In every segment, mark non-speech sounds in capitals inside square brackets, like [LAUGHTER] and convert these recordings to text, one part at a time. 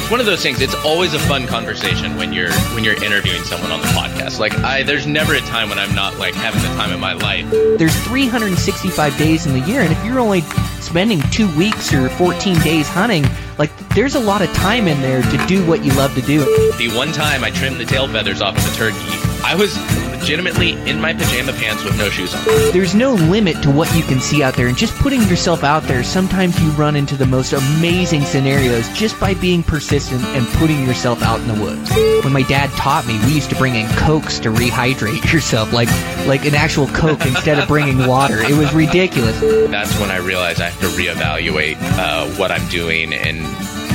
it's one of those things. It's always a fun conversation when you're when you're interviewing someone on the podcast. Like I, there's never a time when I'm not like having the time of my life. There's 365 days in the year, and if you're only spending two weeks or 14 days hunting, like there's a lot of time in there to do what you love to do. The one time I trimmed the tail feathers off of a turkey, I was legitimately in my pajama pants with no shoes on. There's no limit to what you can see out there, and just putting yourself out there, sometimes you run into the most amazing scenarios just by being persistent and putting yourself out in the woods. When my dad taught me, we used to bring in cokes to rehydrate [LAUGHS] yourself, like like an actual coke instead of bringing [LAUGHS] water. It was ridiculous. That's when I realized I have to reevaluate uh, what I'm doing and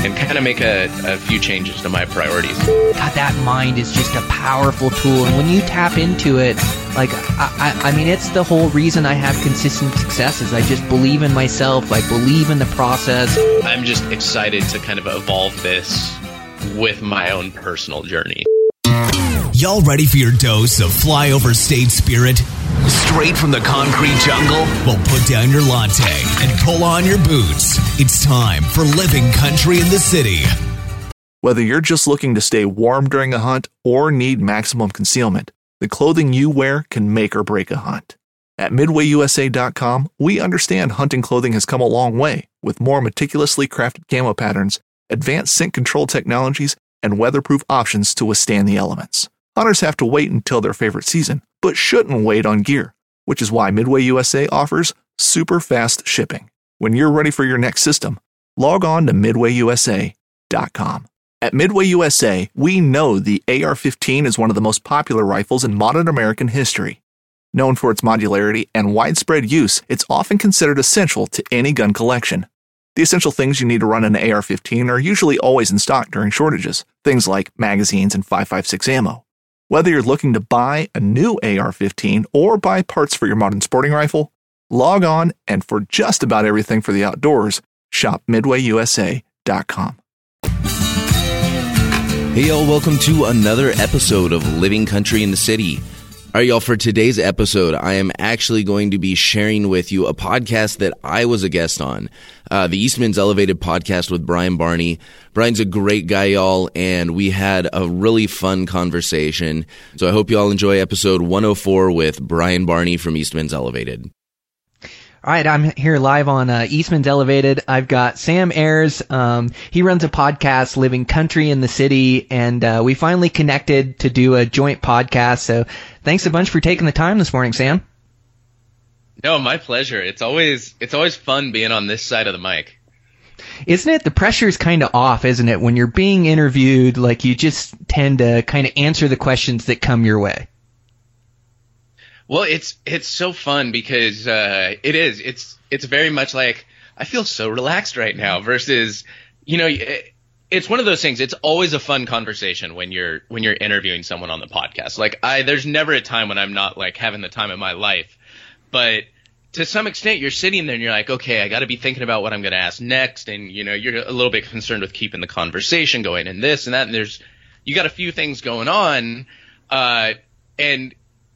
and kind of make a, a few changes to my priorities. God, that mind is just a powerful tool, and when you tap into it, like I, I, I mean, it's the whole reason I have consistent successes. I just believe in myself. I believe in the process. I'm just excited to kind of evolve this with my own personal journey. Y'all ready for your dose of flyover state spirit? Straight from the concrete jungle? Well, put down your latte and pull on your boots. It's time for Living Country in the City. Whether you're just looking to stay warm during a hunt or need maximum concealment, the clothing you wear can make or break a hunt. At MidwayUSA.com, we understand hunting clothing has come a long way with more meticulously crafted camo patterns, advanced scent control technologies, and weatherproof options to withstand the elements. Hunters have to wait until their favorite season, but shouldn't wait on gear, which is why Midway USA offers super fast shipping. When you're ready for your next system, log on to midwayusa.com. At Midway USA, we know the AR 15 is one of the most popular rifles in modern American history. Known for its modularity and widespread use, it's often considered essential to any gun collection. The essential things you need to run an AR 15 are usually always in stock during shortages, things like magazines and 5.56 ammo. Whether you're looking to buy a new AR 15 or buy parts for your modern sporting rifle, log on and for just about everything for the outdoors, shop midwayusa.com. Hey, y'all, welcome to another episode of Living Country in the City. All right, y'all, for today's episode, I am actually going to be sharing with you a podcast that I was a guest on, uh, the Eastman's Elevated podcast with Brian Barney. Brian's a great guy, y'all, and we had a really fun conversation. So I hope y'all enjoy episode 104 with Brian Barney from Eastman's Elevated. All right, I'm here live on uh, Eastman's Elevated. I've got Sam Ayers. Um, he runs a podcast, Living Country in the City, and uh, we finally connected to do a joint podcast. So thanks a bunch for taking the time this morning, Sam. No, my pleasure. It's always it's always fun being on this side of the mic. Isn't it? The pressure's kind of off, isn't it? When you're being interviewed, like you just tend to kind of answer the questions that come your way. Well, it's it's so fun because uh, it is. It's it's very much like I feel so relaxed right now versus you know it, it's one of those things. It's always a fun conversation when you're when you're interviewing someone on the podcast. Like I there's never a time when I'm not like having the time of my life. But to some extent you're sitting there and you're like, okay, I got to be thinking about what I'm going to ask next and you know, you're a little bit concerned with keeping the conversation going and this and that and there's you got a few things going on uh and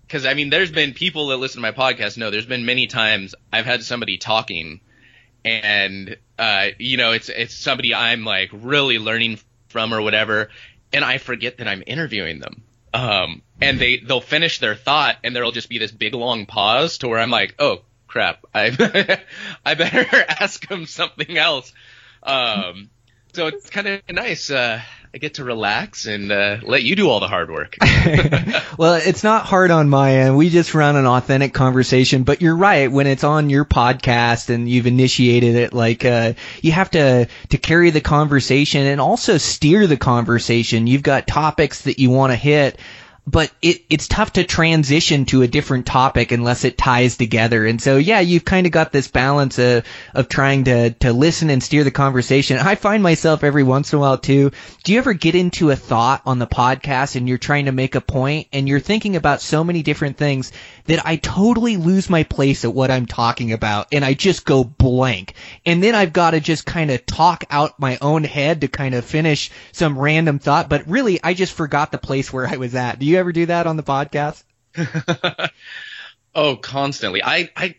because I mean, there's been people that listen to my podcast know there's been many times I've had somebody talking, and uh, you know, it's it's somebody I'm like really learning from or whatever, and I forget that I'm interviewing them. Um, and they they'll finish their thought, and there'll just be this big long pause to where I'm like, oh crap, I [LAUGHS] I better [LAUGHS] ask them something else. Um, so it's kind of nice. Uh, I get to relax and uh, let you do all the hard work. [LAUGHS] [LAUGHS] well, it's not hard on my end. We just run an authentic conversation. But you're right. When it's on your podcast and you've initiated it, like uh, you have to to carry the conversation and also steer the conversation. You've got topics that you want to hit but it, it's tough to transition to a different topic unless it ties together. And so, yeah, you've kind of got this balance of, of trying to, to listen and steer the conversation. I find myself every once in a while too. Do you ever get into a thought on the podcast and you're trying to make a point and you're thinking about so many different things that I totally lose my place at what I'm talking about and I just go blank. And then I've got to just kind of talk out my own head to kind of finish some random thought, but really I just forgot the place where I was at. Do you ever do that on the podcast? [LAUGHS] oh, constantly. I, I,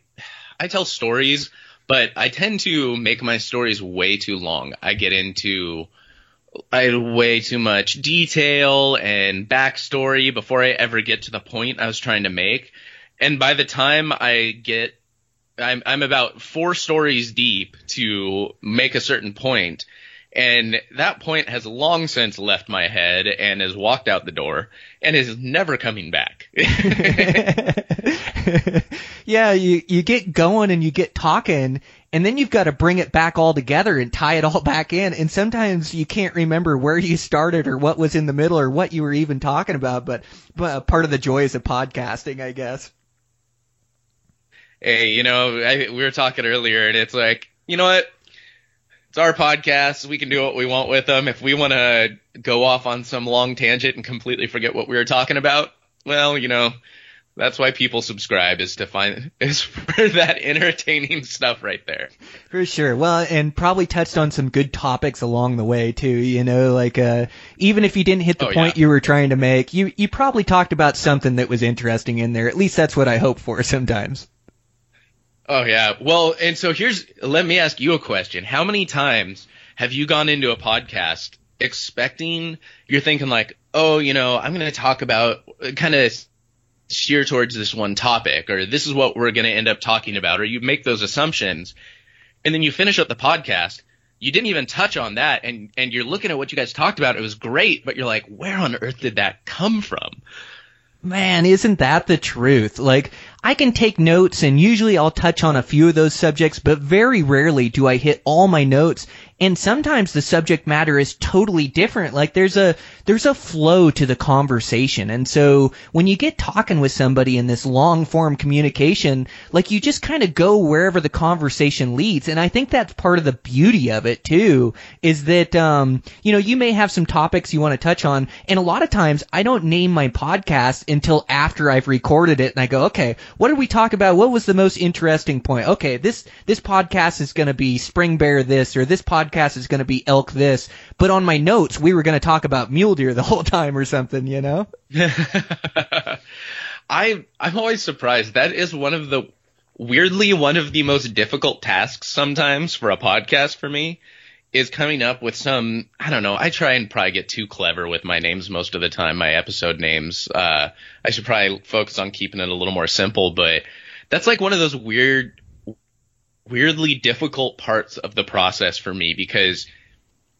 I tell stories, but I tend to make my stories way too long. I get into I way too much detail and backstory before I ever get to the point I was trying to make. And by the time I get, I'm, I'm about four stories deep to make a certain point, and that point has long since left my head and has walked out the door and is never coming back. [LAUGHS] yeah, you you get going and you get talking and then you've got to bring it back all together and tie it all back in. And sometimes you can't remember where you started or what was in the middle or what you were even talking about but, but part of the joys of podcasting i guess hey you know I, we were talking earlier and it's like you know what it's our podcast we can do what we want with them if we want to go off on some long tangent and completely forget what we were talking about well you know that's why people subscribe is to find [LAUGHS] is for that entertaining stuff right there. For sure. Well, and probably touched on some good topics along the way too. You know, like uh, even if you didn't hit the oh, point yeah. you were trying to make, you you probably talked about something that was interesting in there. At least that's what I hope for sometimes. Oh yeah. Well, and so here's let me ask you a question. How many times have you gone into a podcast expecting you're thinking like, "Oh, you know, I'm going to talk about kind of steer towards this one topic or this is what we're going to end up talking about or you make those assumptions and then you finish up the podcast you didn't even touch on that and and you're looking at what you guys talked about it was great but you're like where on earth did that come from Man, isn't that the truth? Like, I can take notes and usually I'll touch on a few of those subjects, but very rarely do I hit all my notes and sometimes the subject matter is totally different. Like there's a there's a flow to the conversation. And so when you get talking with somebody in this long form communication, like you just kind of go wherever the conversation leads. And I think that's part of the beauty of it too, is that um, you know, you may have some topics you want to touch on, and a lot of times I don't name my podcast until after I've recorded it and I go, okay, what did we talk about? What was the most interesting point? Okay, this this podcast is gonna be spring bear this or this podcast podcast is going to be elk this, but on my notes we were going to talk about mule deer the [LAUGHS] whole time or something, you know? [LAUGHS] I I'm always surprised. That is one of the weirdly one of the most difficult tasks sometimes for a podcast for me is coming up with some I don't know. I try and probably get too clever with my names most of the time, my episode names. Uh, I should probably focus on keeping it a little more simple, but that's like one of those weird weirdly difficult parts of the process for me because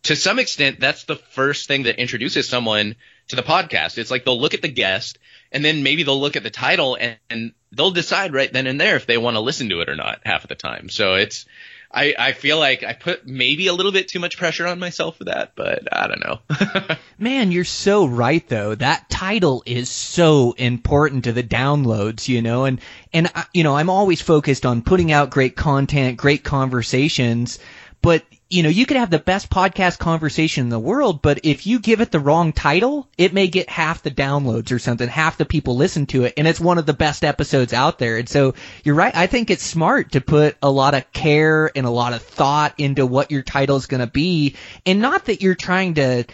to some extent that's the first thing that introduces someone to the podcast. It's like they'll look at the guest and then maybe they'll look at the title and, and they'll decide right then and there if they want to listen to it or not half of the time. So it's I, I feel like I put maybe a little bit too much pressure on myself for that, but I don't know. [LAUGHS] Man, you're so right though. That title is so important to the downloads, you know, and and you know, I'm always focused on putting out great content, great conversations, but you know, you could have the best podcast conversation in the world, but if you give it the wrong title, it may get half the downloads or something, half the people listen to it, and it's one of the best episodes out there. And so you're right. I think it's smart to put a lot of care and a lot of thought into what your title is going to be, and not that you're trying to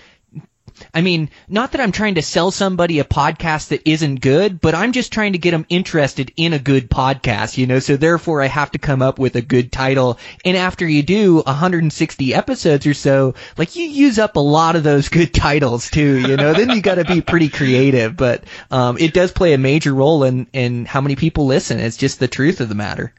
I mean, not that I'm trying to sell somebody a podcast that isn't good, but I'm just trying to get them interested in a good podcast, you know, so therefore I have to come up with a good title. And after you do 160 episodes or so, like you use up a lot of those good [LAUGHS] titles too, you know, then you gotta be pretty creative, but, um, it does play a major role in, in how many people listen. It's just the truth of the matter.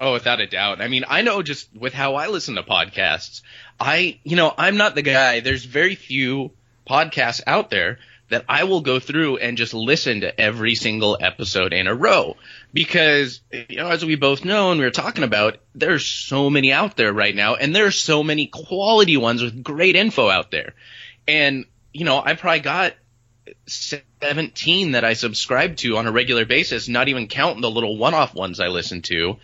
Oh, without a doubt. I mean, I know just with how I listen to podcasts, I, you know, I'm not the guy. There's very few podcasts out there that I will go through and just listen to every single episode in a row because, you know, as we both know and we were talking about, there's so many out there right now and there's so many quality ones with great info out there. And, you know, I probably got 17 that I subscribe to on a regular basis, not even counting the little one-off ones I listen to.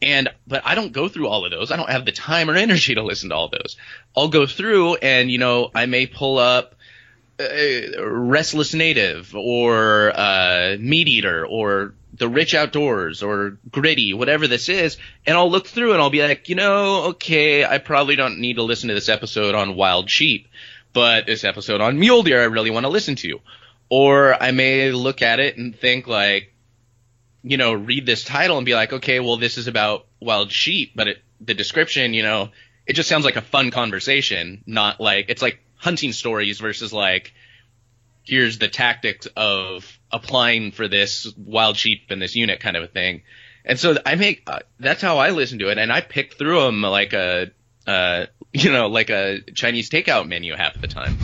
And but I don't go through all of those. I don't have the time or energy to listen to all those. I'll go through and you know I may pull up uh, Restless Native or uh, Meat Eater or The Rich Outdoors or Gritty, whatever this is, and I'll look through and I'll be like, you know, okay, I probably don't need to listen to this episode on wild sheep, but this episode on mule deer I really want to listen to. Or I may look at it and think like, you know, read this title and be like, okay, well, this is about wild sheep, but it, the description, you know, it just sounds like a fun conversation, not like it's like hunting stories versus like here's the tactics of applying for this wild sheep in this unit kind of a thing. And so I make uh, that's how I listen to it, and I pick through them like a uh, [LAUGHS] you know like a Chinese takeout menu half the time.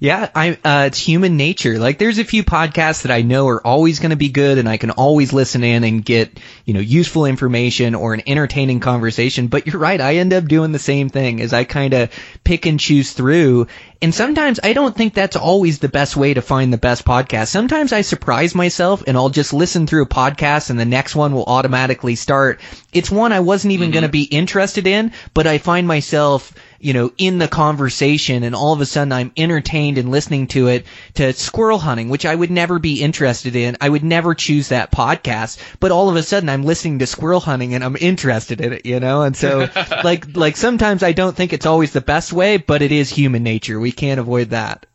Yeah, I uh, it's human nature. Like there's a few podcasts that I know are always going to be good and I can always listen in and get, you know, useful information or an entertaining conversation, but you're right, I end up doing the same thing as I kind of pick and choose through. And sometimes I don't think that's always the best way to find the best podcast. Sometimes I surprise myself and I'll just listen through a podcast and the next one will automatically start. It's one I wasn't even mm-hmm. going to be interested in, but I find myself you know, in the conversation and all of a sudden I'm entertained and listening to it to squirrel hunting, which I would never be interested in. I would never choose that podcast, but all of a sudden I'm listening to squirrel hunting and I'm interested in it, you know? And so [LAUGHS] like, like sometimes I don't think it's always the best way, but it is human nature. We can't avoid that.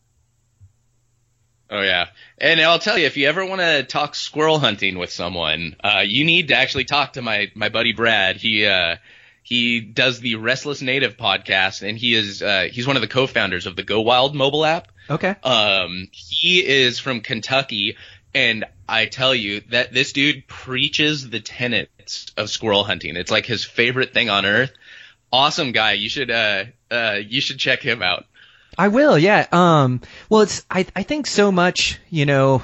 Oh yeah. And I'll tell you, if you ever want to talk squirrel hunting with someone, uh, you need to actually talk to my, my buddy Brad. He, uh, he does the Restless Native podcast, and he is uh, he's one of the co-founders of the Go Wild mobile app. Okay. Um, he is from Kentucky, and I tell you that this dude preaches the tenets of squirrel hunting. It's like his favorite thing on earth. Awesome guy. You should uh, uh, you should check him out. I will. Yeah. Um. Well, it's I I think so much. You know,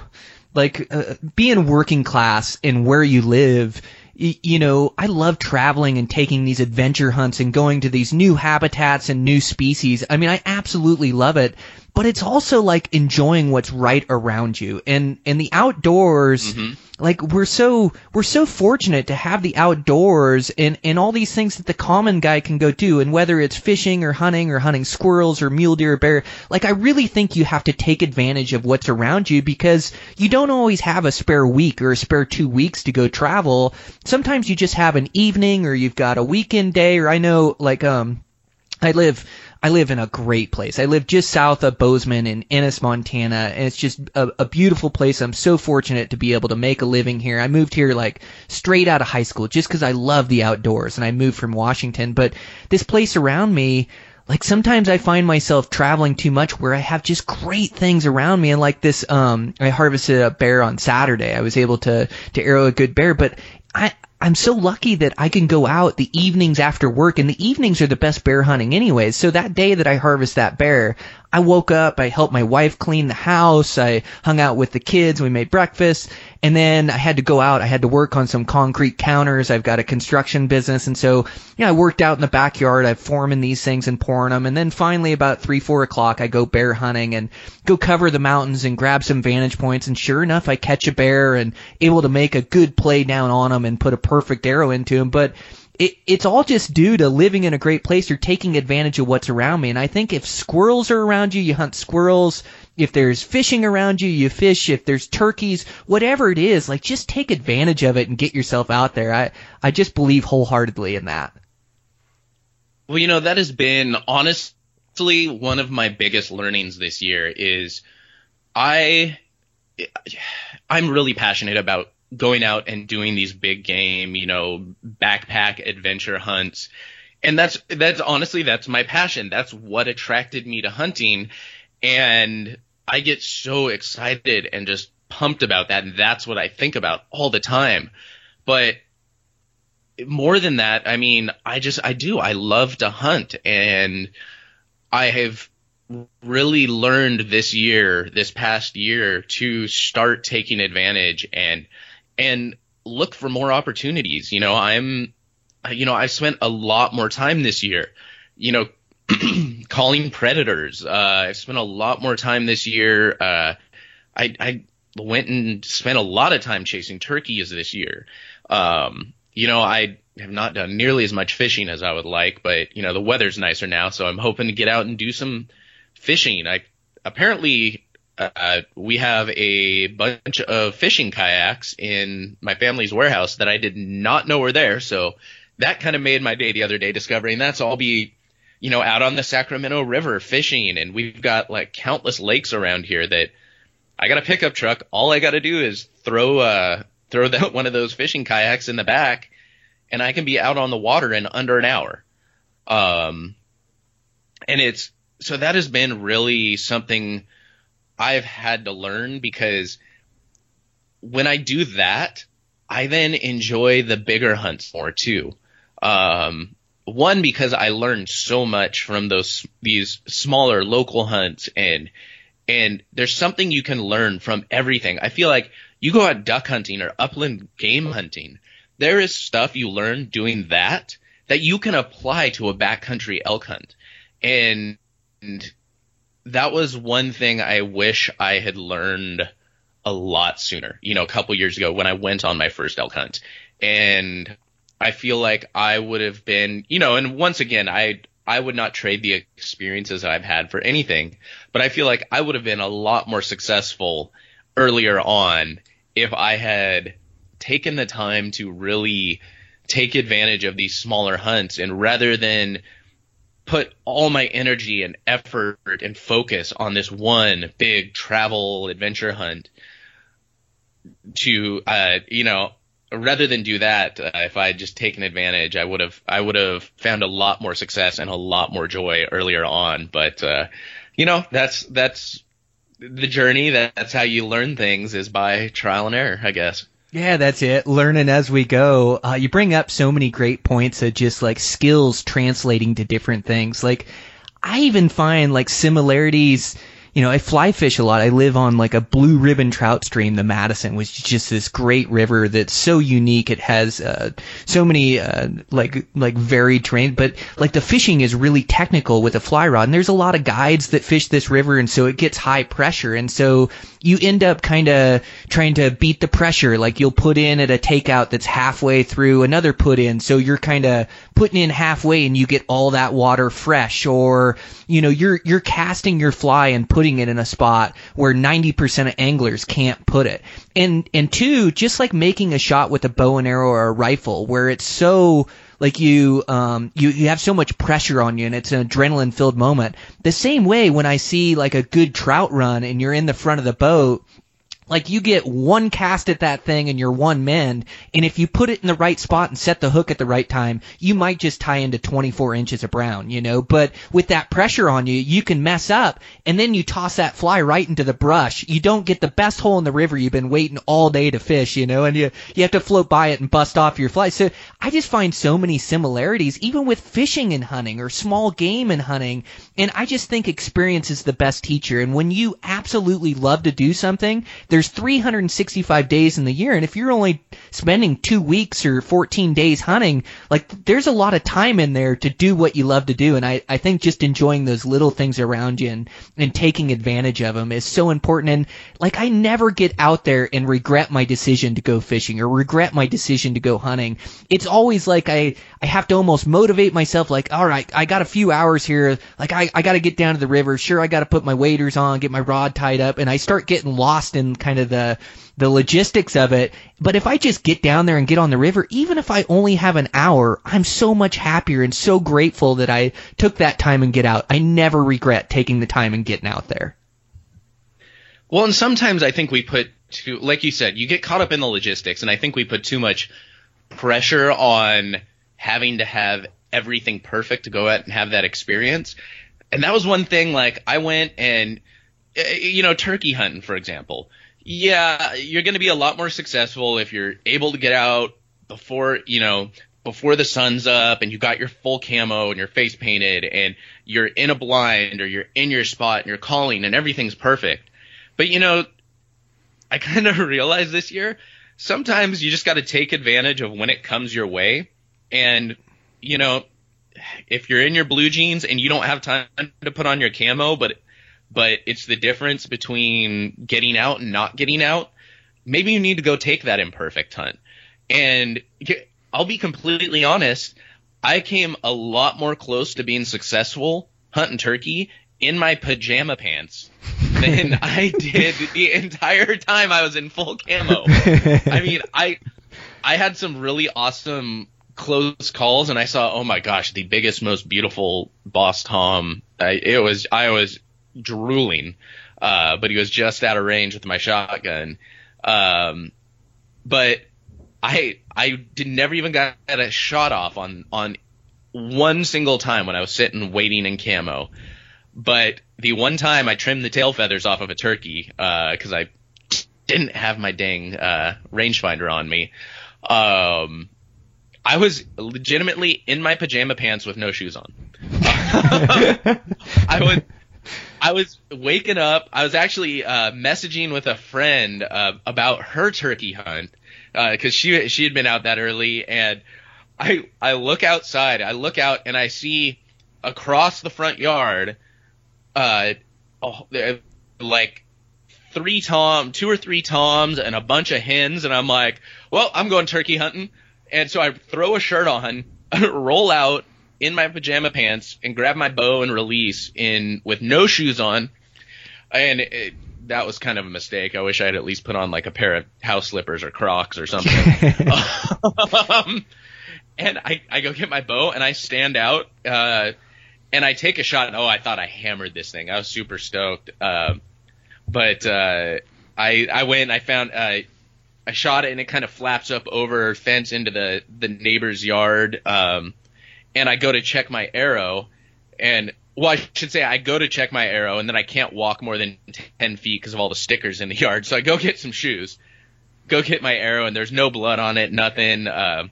like uh, being working class and where you live you know, I love traveling and taking these adventure hunts and going to these new habitats and new species. I mean, I absolutely love it but it's also like enjoying what's right around you. And and the outdoors mm-hmm. like we're so we're so fortunate to have the outdoors and and all these things that the common guy can go do. And whether it's fishing or hunting or hunting squirrels or mule deer or bear like I really think you have to take advantage of what's around you because you don't always have a spare week or a spare 2 weeks to go travel. Sometimes you just have an evening or you've got a weekend day. Or I know like um I live I live in a great place. I live just south of Bozeman in Ennis, Montana, and it's just a, a, beautiful place. I'm so fortunate to be able to make a living here. I moved here like straight out of high school just because I love the outdoors, and I moved from Washington. But this place around me, like sometimes I find myself traveling too much where I have just great things around me and like this um I harvested a bear on Saturday. I was able to to arrow a good bear, but I I'm so lucky that I can go out the evenings after work, and the evenings are the best bear hunting anyways. So that day that I harvest that bear, I woke up, I helped my wife clean the house, I hung out with the kids, we made breakfast, and then I had to go out, I had to work on some concrete counters, I've got a construction business, and so, you know, I worked out in the backyard, I'm forming these things and pouring them, and then finally about three, four o'clock, I go bear hunting and go cover the mountains and grab some vantage points, and sure enough, I catch a bear and able to make a good play down on him and put a perfect arrow into him, but it, it's all just due to living in a great place or taking advantage of what's around me. And I think if squirrels are around you, you hunt squirrels. If there's fishing around you, you fish. If there's turkeys, whatever it is, like just take advantage of it and get yourself out there. I, I just believe wholeheartedly in that. Well, you know, that has been honestly one of my biggest learnings this year is I, I'm really passionate about going out and doing these big game, you know, backpack adventure hunts. And that's that's honestly that's my passion. That's what attracted me to hunting and I get so excited and just pumped about that and that's what I think about all the time. But more than that, I mean, I just I do. I love to hunt and I have really learned this year, this past year to start taking advantage and and look for more opportunities. You know, I'm, you know, I spent a lot more time this year, you know, [CLEARS THROAT] calling predators. Uh, I've spent a lot more time this year. Uh, I, I went and spent a lot of time chasing turkeys this year. Um, you know, I have not done nearly as much fishing as I would like, but you know, the weather's nicer now, so I'm hoping to get out and do some fishing. I apparently uh, we have a bunch of fishing kayaks in my family's warehouse that I did not know were there. So that kind of made my day the other day discovering that's I'll be, you know, out on the Sacramento River fishing and we've got like countless lakes around here that I got a pickup truck. All I got to do is throw, uh, throw [LAUGHS] that one of those fishing kayaks in the back and I can be out on the water in under an hour. Um, and it's so that has been really something I've had to learn because when I do that, I then enjoy the bigger hunts more too. Um, one because I learned so much from those these smaller local hunts and and there's something you can learn from everything. I feel like you go out duck hunting or upland game hunting, there is stuff you learn doing that that you can apply to a backcountry elk hunt. And, and that was one thing I wish I had learned a lot sooner, you know, a couple years ago when I went on my first elk hunt. And I feel like I would have been, you know, and once again, I, I would not trade the experiences I've had for anything, but I feel like I would have been a lot more successful earlier on if I had taken the time to really take advantage of these smaller hunts and rather than put all my energy and effort and focus on this one big travel adventure hunt to uh, you know rather than do that uh, if i had just taken advantage i would have i would have found a lot more success and a lot more joy earlier on. But uh, you know that's that's the journey. That's how you learn things is by trial and error i guess yeah, that's it. Learning as we go. Uh, you bring up so many great points of just like skills translating to different things. Like, I even find like similarities you know, I fly fish a lot. I live on like a blue ribbon trout stream, the Madison, which is just this great river that's so unique. It has uh, so many uh, like like varied terrain, but like the fishing is really technical with a fly rod. And there's a lot of guides that fish this river, and so it gets high pressure, and so you end up kind of trying to beat the pressure. Like you'll put in at a takeout that's halfway through another put in, so you're kind of putting in halfway, and you get all that water fresh, or you know you're you're casting your fly and putting it in a spot where 90% of anglers can't put it. And and two, just like making a shot with a bow and arrow or a rifle where it's so like you um you, you have so much pressure on you and it's an adrenaline filled moment. The same way when I see like a good trout run and you're in the front of the boat like you get one cast at that thing and you're one mend, and if you put it in the right spot and set the hook at the right time, you might just tie into 24 inches of brown, you know. But with that pressure on you, you can mess up, and then you toss that fly right into the brush. You don't get the best hole in the river you've been waiting all day to fish, you know, and you you have to float by it and bust off your fly. So I just find so many similarities, even with fishing and hunting or small game and hunting, and I just think experience is the best teacher. And when you absolutely love to do something, there's 365 days in the year, and if you're only spending two weeks or 14 days hunting, like there's a lot of time in there to do what you love to do. And I, I think just enjoying those little things around you and, and taking advantage of them is so important. And like I never get out there and regret my decision to go fishing or regret my decision to go hunting. It's always like I, I have to almost motivate myself like, all right, I got a few hours here. Like I, I got to get down to the river. Sure, I got to put my waders on, get my rod tied up, and I start getting lost in kind of the the logistics of it. But if I just get down there and get on the river, even if I only have an hour, I'm so much happier and so grateful that I took that time and get out. I never regret taking the time and getting out there. Well, and sometimes I think we put too, like you said, you get caught up in the logistics, and I think we put too much pressure on having to have everything perfect to go out and have that experience. And that was one thing, like, I went and, eh, you know, turkey hunting, for example yeah, you're going to be a lot more successful if you're able to get out before, you know, before the sun's up and you got your full camo and your face painted and you're in a blind or you're in your spot and you're calling and everything's perfect. But you know, I [LAUGHS] kind of realized this year, sometimes you just got to take advantage of when it comes your way. And, you know, if you're in your blue jeans and you don't have time to put on your camo, but but it's the difference between getting out and not getting out. Maybe you need to go take that imperfect hunt. And I'll be completely honest, I came a lot more close to being successful hunting turkey in my pajama pants [LAUGHS] than I did the entire time I was in full camo. I mean, I I had some really awesome close calls and I saw, oh my gosh, the biggest, most beautiful boss Tom. I, it was, I was drooling, uh, but he was just out of range with my shotgun. Um, but I I did never even got a shot off on on one single time when I was sitting waiting in camo. But the one time I trimmed the tail feathers off of a turkey, because uh, I didn't have my dang uh, rangefinder on me, um, I was legitimately in my pajama pants with no shoes on. [LAUGHS] [LAUGHS] I was I was waking up. I was actually uh, messaging with a friend uh, about her turkey hunt because uh, she she had been out that early, and I I look outside. I look out and I see across the front yard, uh, like three tom, two or three toms, and a bunch of hens, and I'm like, well, I'm going turkey hunting, and so I throw a shirt on, [LAUGHS] roll out in my pajama pants, and grab my bow and release in with no shoes on, and it, that was kind of a mistake. I wish I had at least put on like a pair of house slippers or Crocs or something. [LAUGHS] um, and I, I go get my bow and I stand out, uh, and I take a shot. And, oh, I thought I hammered this thing. I was super stoked. Uh, but uh, I I went. I found. Uh, I shot it and it kind of flaps up over fence into the the neighbor's yard. Um, and I go to check my arrow, and well, I should say I go to check my arrow, and then I can't walk more than ten feet because of all the stickers in the [LAUGHS] yard. So I go get some shoes, go get my arrow, and there's no blood on it, nothing. Uh,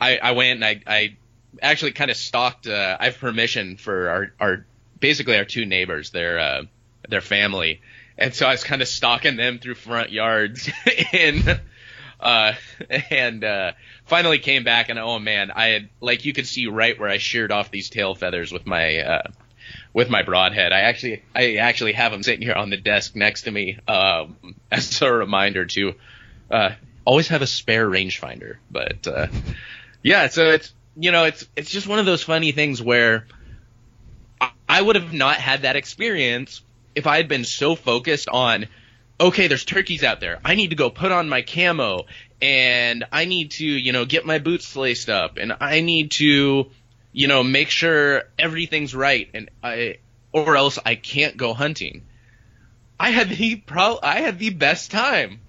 I, I went and I, I actually kind of stalked. Uh, I have permission for our, our basically our two neighbors, their uh, their family, and so I was kind of stalking them through front yards, [LAUGHS] and uh, and uh, finally came back and oh man, I had like you could see right where I sheared off these tail feathers with my uh, with my broadhead. I actually I actually have them sitting here on the desk next to me um, [LAUGHS] as a reminder to uh, always have a spare rangefinder, but. Uh, yeah, so it's you know it's it's just one of those funny things where I would have not had that experience if I had been so focused on okay, there's turkeys out there. I need to go put on my camo and I need to, you know, get my boots laced up and I need to, you know, make sure everything's right and I or else I can't go hunting. I had the pro I had the best time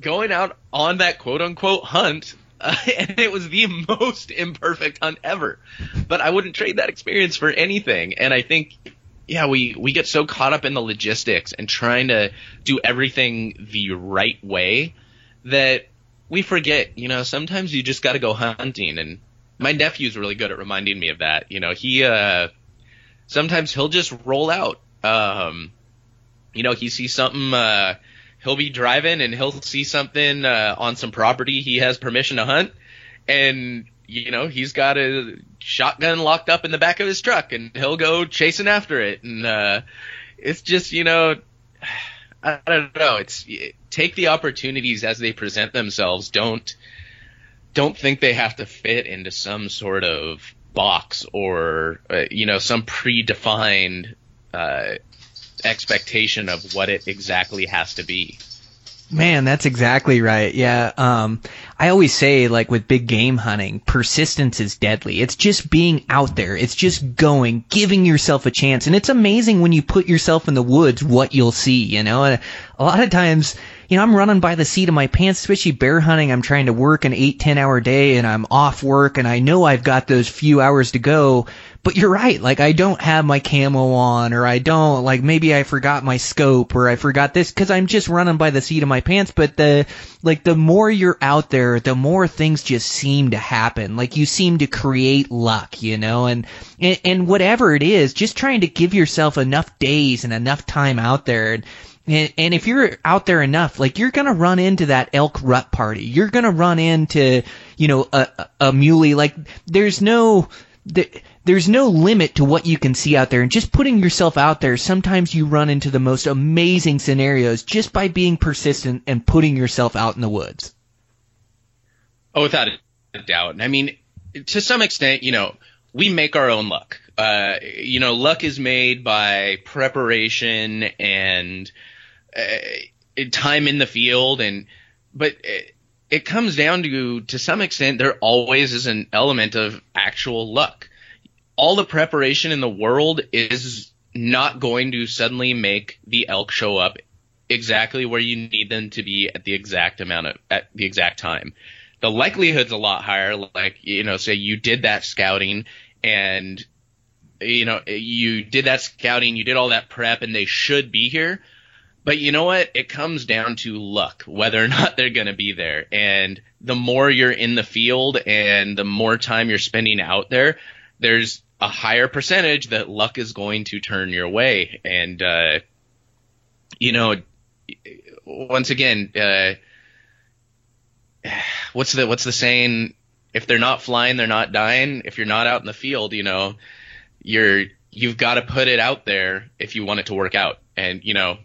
going out on that quote unquote hunt uh, [LAUGHS] and it was the [LAUGHS] most imperfect hunt ever. But I wouldn't trade that experience for anything. And I think, yeah, we, we get so caught up in the logistics and trying to do everything the right way that we forget, you know, sometimes you just got to go hunting. And my nephew's really good at reminding me of that. You know, he, uh, sometimes he'll just roll out. Um, you know, he sees something, uh, he'll be driving and he'll see something uh, on some property he has permission to hunt, and you know he's got a shotgun locked up in the back of his truck, and he'll go chasing after it, and uh, it's just you know. I don't know. It's take the opportunities as they present themselves. Don't don't think they have to fit into some sort of box or uh, you know some predefined uh, expectation of what it exactly has to be. Man, that's exactly right. Yeah. Um, I always say, like with big game hunting, persistence is deadly. It's just being out there. It's just going, giving yourself a chance. And it's amazing when you put yourself in the woods what you'll see, you know? And a lot of times, you know, I'm running by the seat of my pants, especially bear hunting. I'm trying to work an eight, ten hour day and I'm off work and I know I've got those few hours to go but you're right. Like I don't have my camo on, or I don't like maybe I forgot my scope, or I forgot this because I'm just running by the seat of my pants. But the like the more you're out there, the more things just seem to happen. Like you seem to create luck, you know, and and, and whatever it is, just trying to give yourself enough days and enough time out there. And, and, and if you're out there enough, like you're gonna run into that elk rut party. You're gonna run into, you know, a, a muley. Like there's no, the, there's no limit to what you can see out there. And just putting yourself out there, sometimes you run into the most amazing scenarios just by being persistent and putting yourself out in the woods. Oh, without a doubt. I mean, to some extent, you know, we make our own luck. Uh, you know, luck is made by preparation and uh, time in the field, and but it, it comes down to to some extent there always is an element of actual luck all the preparation in the world is not going to suddenly make the elk show up exactly where you need them to be at the exact amount of at the exact time. The likelihood's a lot higher. Like you know, say you did that scouting and you know you did that scouting, you did all that prep, and they should be here. But you know what? It comes down to luck, whether or [LAUGHS] not they're going to be there. And the more you're in the field and the more time you're spending out there, there's a higher percentage that luck is going to turn your way. And, uh, you know, once again, uh, what's the, what's the saying? If they're not flying, they're not dying. If you're not out in the field, you know, you're, you've got to put it out there if you want it to work out. And, you know,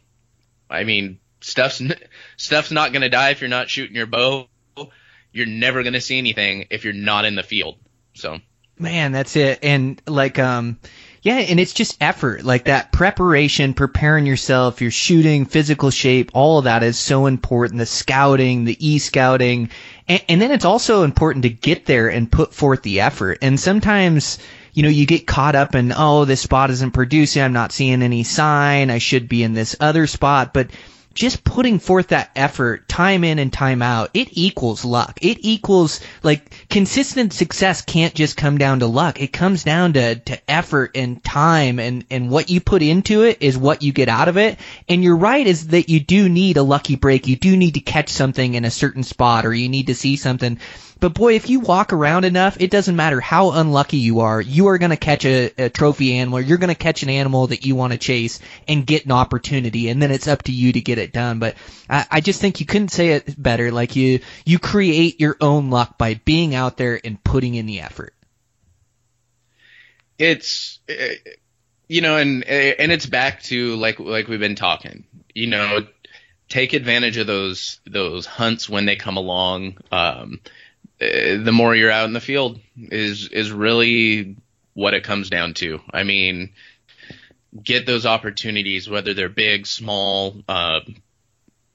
I mean, stuff's, stuff's not going to die if you're not shooting your bow. You're never going to see anything if you're not in the field. So. Man, that's it. And like, um, yeah, and it's just effort. Like that preparation, preparing yourself, your shooting, physical shape, all of that is so important. The scouting, the e-scouting, and, and then it's also important to get there and put forth the effort. And sometimes, you know, you get caught up in, oh, this spot isn't producing. I'm not seeing any sign. I should be in this other spot. But just putting forth that effort time in and time out, it equals luck. It equals like consistent success can't just come down to luck. It comes down to, to effort and time and, and what you put into it is what you get out of it. And you're right is that you do need a lucky break. You do need to catch something in a certain spot or you need to see something. But boy, if you walk around enough, it doesn't matter how unlucky you are, you are going to catch a, a trophy animal. You're going to catch an animal that you want to chase and get an opportunity, and then it's up to you to get it done. But I, I just think you couldn't say it better. Like you, you create your own luck by being out there and putting in the effort. It's, you know, and and it's back to like like we've been talking. You know, take advantage of those those hunts when they come along. Um, the more you're out in the field is is really what it comes down to. I mean, get those opportunities, whether they're big, small, uh,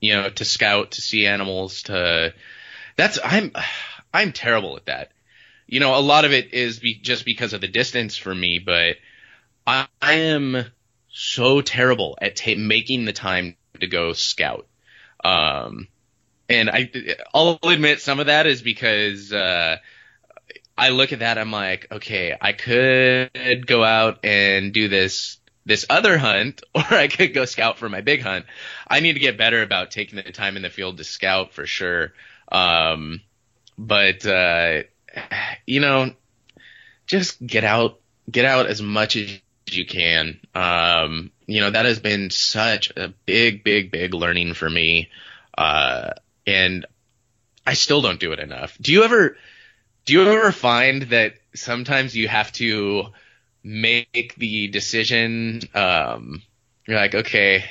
you know, to scout, to see animals, to that's I'm I'm terrible at that. You know, a lot of it is be, just because of the distance for me, but I, I am so terrible at ta- making the time to go scout. Um, and I, I'll admit some of that is because uh, I look at that, I'm like, okay, I could go out and do this this other hunt, [LAUGHS] or I could go scout for my big hunt. I need to get better about taking the time in the field to scout for sure. Um, but uh, you know, just get out, get out as much as you can. Um, you know, that has been such a big, big, big learning for me. Uh, and I still don't do it enough. Do you ever do you ever find that sometimes you have to make the decision um, you're like, okay,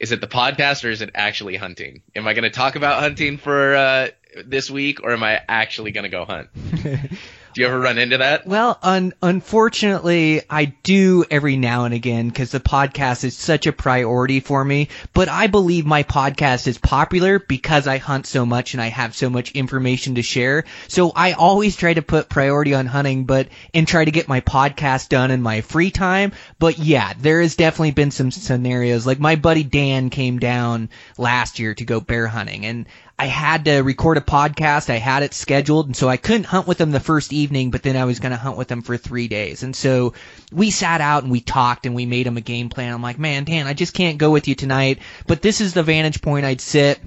is it the podcast or is it actually hunting? Am I going to talk about hunting for uh, this week or am I actually going to go hunt? [LAUGHS] Do you ever run into that? Well, un- unfortunately, I do every now and again because the podcast is such a priority for me. But I believe my podcast is popular because I hunt so much and I have so much information to share. So I always try to put priority on hunting, but and try to get my podcast done in my free time. But yeah, there has definitely been some scenarios like my buddy Dan came down last year to go bear hunting and I had to record a podcast. I had it scheduled, and so I couldn't hunt with them the first evening, but then I was going to hunt with them for three days. And so we sat out and we talked and we made him a game plan. I'm like, man, Dan, I just can't go with you tonight, but this is the vantage point I'd sit.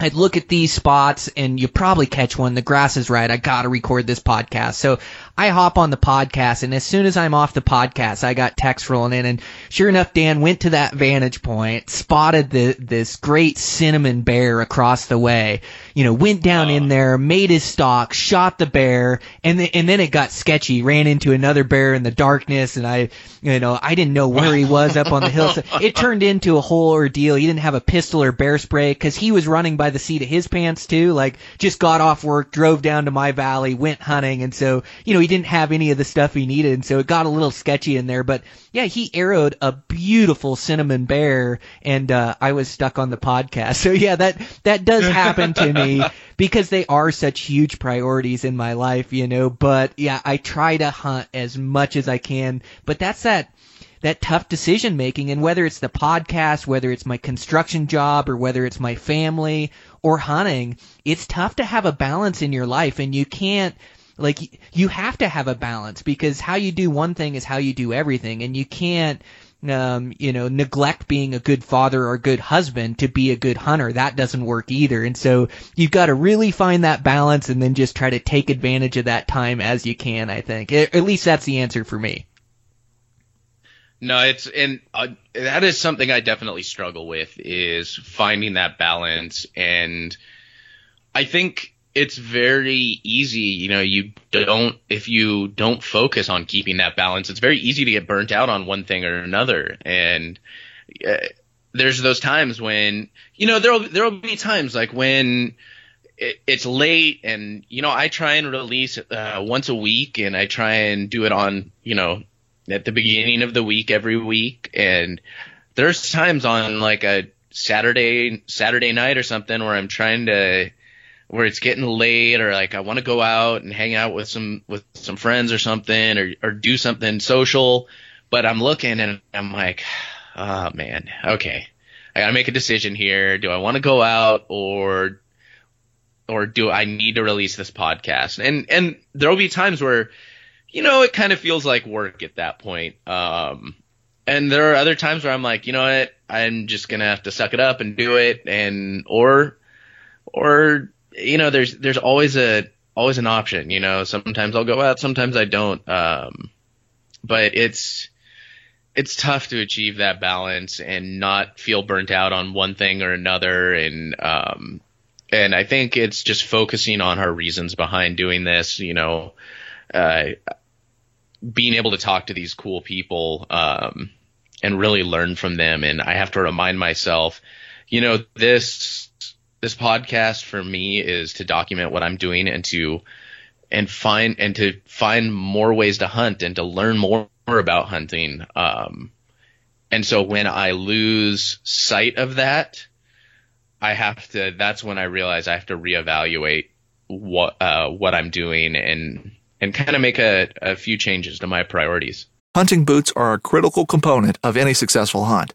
I'd look at these spots and you probably catch one. The grass is right. I gotta record this podcast. So I hop on the podcast, and as soon as I'm off the podcast, I got text rolling in, and sure enough, Dan went to that vantage point, spotted the this great cinnamon bear across the way. You know, went down in oh. there, made his stalk, shot the bear, and then and then it got sketchy. Ran into another bear in the darkness, and I, you know, I didn't know where he was up on the hill. So [LAUGHS] it turned into a whole ordeal. He didn't have a pistol or bear spray because he was running by the seat of his pants too. Like just got off work, drove down to my valley, went hunting, and so you know he didn't have any of the stuff he needed, and so it got a little sketchy in there. But yeah, he arrowed a beautiful cinnamon bear, and uh, I was stuck on the podcast. [LAUGHS] So yeah, that that does happen to me [LAUGHS] because they are such huge priorities in my life, you know. But yeah, I try to hunt as much as I can, but that's that that tough decision making and whether it's the podcast, whether it's my construction job or whether it's my family or hunting, it's tough to have a balance in your life and you can't like you have to have a balance because how you do one thing is how you do everything and you can't um, you know, neglect being a good father or a good husband to be a good hunter. That doesn't work either. And so you've got to really find that balance and then just try to take advantage of that time as you can, I think. At least that's the answer for me. No, it's and uh, that is something I definitely struggle with is finding that balance and I think it's very easy, you know, you don't, if you don't focus on keeping that balance, it's very easy to get burnt out on one thing or another. And uh, there's those times when, you know, there'll, there'll be times like when it, it's late and, you know, I try and release uh, once a week and I try and do it on, you know, at the beginning of the week every week. And there's times on like a Saturday, Saturday night or something where I'm trying to, where it's getting late or like I want to go out and hang out with some with some friends or something or or do something social, but I'm looking and I'm like, oh man, okay, I got to make a decision here. Do I want to go out or or do I need to release this podcast? And and there'll be times where you know it kind of feels like work at that point. Um, and there are other times where I'm like, you know what, I'm just gonna have to suck it up and do it, and or or you know, there's there's always a always an option. You know, sometimes I'll go out, sometimes I don't. Um, but it's it's tough to achieve that balance and not feel burnt out on one thing or another. And um, and I think it's just focusing on our reasons behind doing this. You know, uh, being able to talk to these cool people um, and really learn from them. And I have to remind myself, you know, this this podcast for me is to document what I'm doing and to and find and to find more ways to hunt and to learn more about hunting. Um, and so when I lose sight of that, I have to. That's when I realize I have to reevaluate what uh, what I'm doing and and kind of make a, a few changes to my priorities. Hunting boots are a critical component of any successful hunt.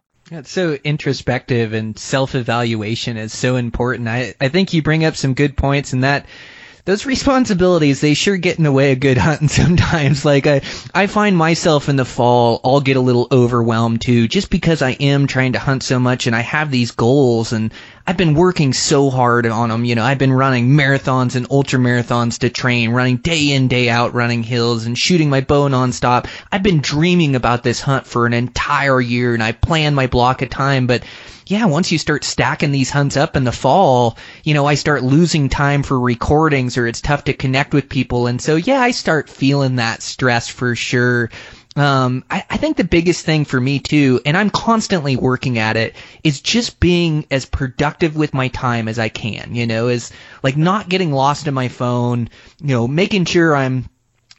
It's so introspective and self-evaluation is so important. I, I think you bring up some good points and that those responsibilities they sure get in the way of good hunting [LAUGHS] sometimes like i i find myself in the fall i'll get a little overwhelmed too just because i am trying to hunt so much and i have these goals and i've been working so hard on them you know i've been running marathons and ultra marathons to train running day in day out running hills and shooting my bow nonstop i've been dreaming about this hunt for an entire year and i plan my block of time but yeah, once you start stacking these hunts up in the fall, you know, I start losing time for recordings or it's tough to connect with people. And so, yeah, I start feeling that stress for sure. Um, I, I think the biggest thing for me too, and I'm constantly working at it, is just being as productive with my time as I can, you know, is like not getting lost in my phone, you know, making sure I'm